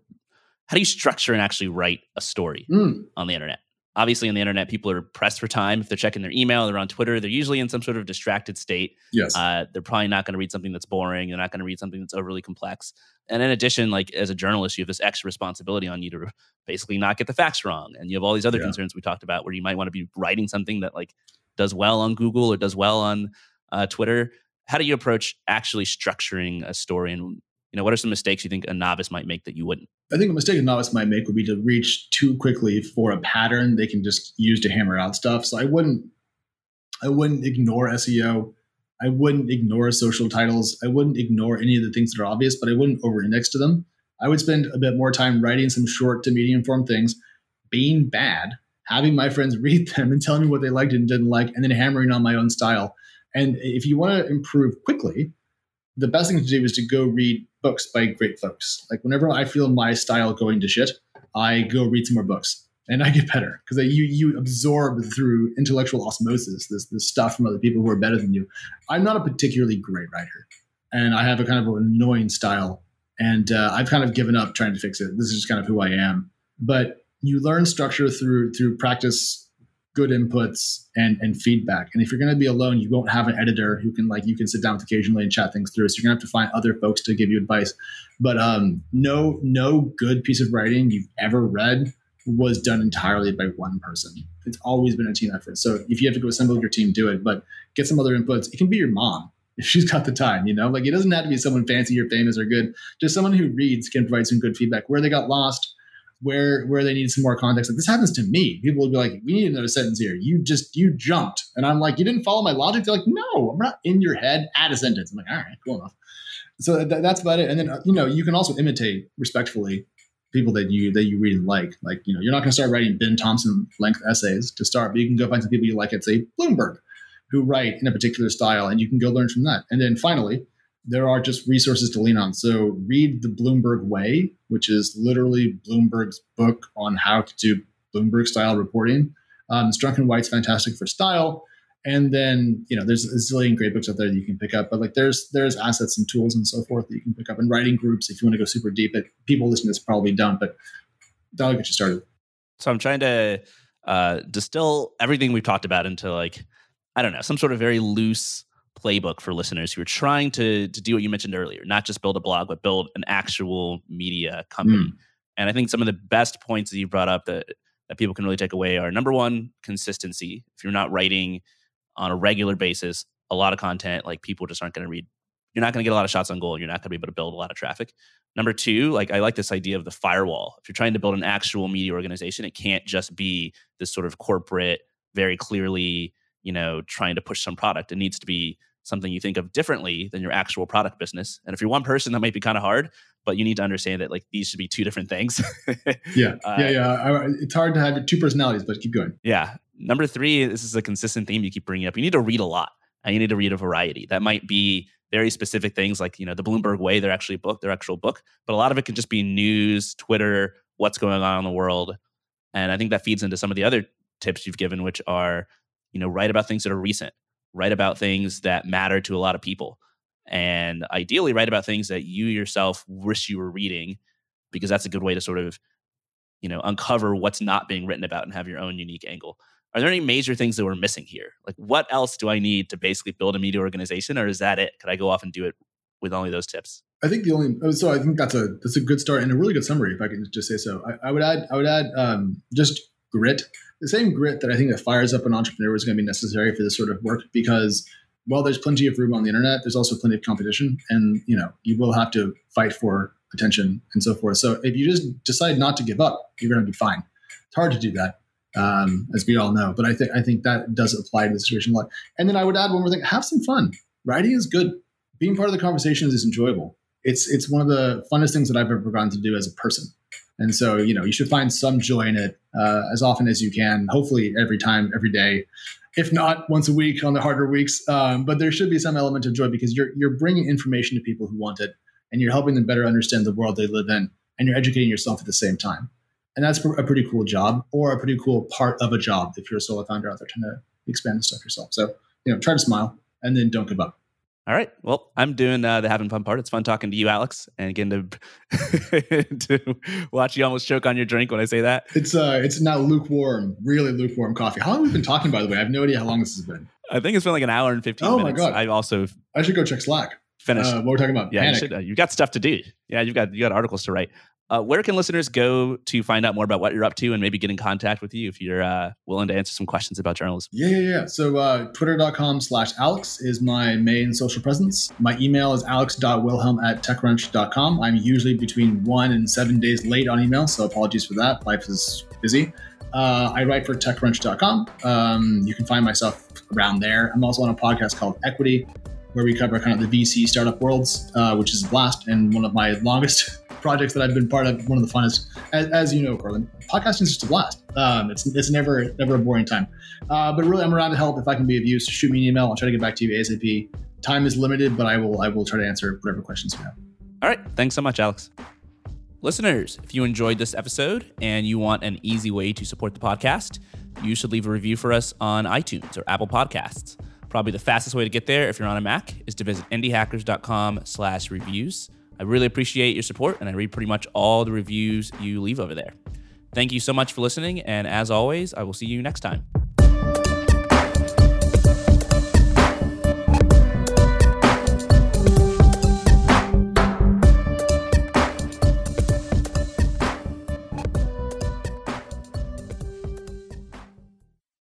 how do you structure and actually write a story mm. on the internet? obviously on the internet people are pressed for time if they're checking their email they're on twitter they're usually in some sort of distracted state yes uh, they're probably not going to read something that's boring they're not going to read something that's overly complex and in addition like as a journalist you have this extra responsibility on you to basically not get the facts wrong and you have all these other yeah. concerns we talked about where you might want to be writing something that like does well on google or does well on uh, twitter how do you approach actually structuring a story and you know, what are some mistakes you think a novice might make that you wouldn't? I think a mistake a novice might make would be to reach too quickly for a pattern they can just use to hammer out stuff. So I wouldn't, I wouldn't ignore SEO. I wouldn't ignore social titles. I wouldn't ignore any of the things that are obvious, but I wouldn't over-index to them. I would spend a bit more time writing some short to medium form things, being bad, having my friends read them and telling me what they liked and didn't like, and then hammering on my own style. And if you want to improve quickly, the best thing to do is to go read books by great folks. Like whenever I feel my style going to shit, I go read some more books and I get better because you you absorb through intellectual osmosis this this stuff from other people who are better than you. I'm not a particularly great writer, and I have a kind of an annoying style, and uh, I've kind of given up trying to fix it. This is just kind of who I am. But you learn structure through through practice good inputs and and feedback. And if you're going to be alone, you won't have an editor who can like you can sit down with occasionally and chat things through. So you're going to have to find other folks to give you advice. But um, no no good piece of writing you've ever read was done entirely by one person. It's always been a team effort. So if you have to go assemble your team, do it. But get some other inputs. It can be your mom if she's got the time. You know, like it doesn't have to be someone fancy or famous or good. Just someone who reads can provide some good feedback where they got lost where where they need some more context. Like this happens to me. People will be like, "We need another sentence here. You just you jumped," and I'm like, "You didn't follow my logic." They're like, "No, I'm not in your head. Add a sentence." I'm like, "All right, cool enough." So th- that's about it. And then uh, you know you can also imitate respectfully people that you that you read and like. Like you know you're not going to start writing Ben Thompson length essays to start, but you can go find some people you like at say Bloomberg, who write in a particular style, and you can go learn from that. And then finally there are just resources to lean on. So read the Bloomberg Way, which is literally Bloomberg's book on how to do Bloomberg style reporting. Um, Strunk White's fantastic for style. And then, you know, there's a zillion great books out there that you can pick up. But like there's there's assets and tools and so forth that you can pick up and writing groups if you want to go super deep. But people listening to this probably don't, but that'll get you started. So I'm trying to uh, distill everything we've talked about into like, I don't know, some sort of very loose playbook for listeners who are trying to to do what you mentioned earlier, not just build a blog, but build an actual media company. Mm. And I think some of the best points that you brought up that that people can really take away are number one, consistency. If you're not writing on a regular basis, a lot of content, like people just aren't going to read. You're not going to get a lot of shots on goal. You're not going to be able to build a lot of traffic. Number two, like I like this idea of the firewall. If you're trying to build an actual media organization, it can't just be this sort of corporate, very clearly you know, trying to push some product. It needs to be something you think of differently than your actual product business. And if you're one person, that might be kind of hard, but you need to understand that like these should be two different things. yeah, uh, yeah, yeah. I, it's hard to have two personalities, but keep going. Yeah. Number three, this is a consistent theme you keep bringing up. You need to read a lot, and you need to read a variety. That might be very specific things like you know the Bloomberg Way. They're actually book, their actual book, but a lot of it can just be news, Twitter, what's going on in the world, and I think that feeds into some of the other tips you've given, which are you know write about things that are recent write about things that matter to a lot of people and ideally write about things that you yourself wish you were reading because that's a good way to sort of you know uncover what's not being written about and have your own unique angle are there any major things that we're missing here? Like, what else do I need to basically build a media organization, or is that it? Could I go off and do it with only those tips? I think the only oh, so I think that's a that's a good start and a really good summary if I can just say so. I, I would add I would add um, just grit, the same grit that I think that fires up an entrepreneur is going to be necessary for this sort of work because while there's plenty of room on the internet, there's also plenty of competition, and you know you will have to fight for attention and so forth. So if you just decide not to give up, you're going to be fine. It's hard to do that, um, as we all know, but I think I think that does apply to the situation a lot. And then I would add one more thing: have some fun. Writing is good. Being part of the conversations is enjoyable. It's it's one of the funnest things that I've ever gotten to do as a person. And so, you know, you should find some joy in it uh, as often as you can, hopefully every time, every day, if not once a week on the harder weeks. Um, but there should be some element of joy because you're, you're bringing information to people who want it and you're helping them better understand the world they live in and you're educating yourself at the same time. And that's a pretty cool job or a pretty cool part of a job if you're a solo founder out there trying to expand the stuff yourself. So, you know, try to smile and then don't give up. All right. Well, I'm doing uh, the having fun part. It's fun talking to you, Alex, and getting to to watch you almost choke on your drink when I say that. It's uh, it's now lukewarm, really lukewarm coffee. How long have we been talking, by the way? I have no idea how long this has been. I think it's been like an hour and fifteen. Oh minutes. my god! I also I should go check Slack. Finish. Uh, what we're talking about? Yeah, you, should, uh, you got stuff to do. Yeah, you've got you got articles to write. Uh, where can listeners go to find out more about what you're up to and maybe get in contact with you if you're uh, willing to answer some questions about journalism? Yeah, yeah, yeah. So uh, twitter.com slash Alex is my main social presence. My email is alex.wilhelm at techcrunch.com. I'm usually between one and seven days late on email, so apologies for that. Life is busy. Uh, I write for techcrunch.com. Um, you can find myself around there. I'm also on a podcast called Equity, where we cover kind of the VC startup worlds, uh, which is a blast and one of my longest projects that I've been part of. One of the funnest, as, as you know, Courtland. Podcasting is just a blast. Um, it's it's never never a boring time. Uh, but really, I'm around to help. If I can be of use, shoot me an email. I'll try to get back to you asap. Time is limited, but I will I will try to answer whatever questions you have. All right. Thanks so much, Alex. Listeners, if you enjoyed this episode and you want an easy way to support the podcast, you should leave a review for us on iTunes or Apple Podcasts. Probably the fastest way to get there if you're on a Mac is to visit indiehackers.com slash reviews. I really appreciate your support, and I read pretty much all the reviews you leave over there. Thank you so much for listening, and as always, I will see you next time.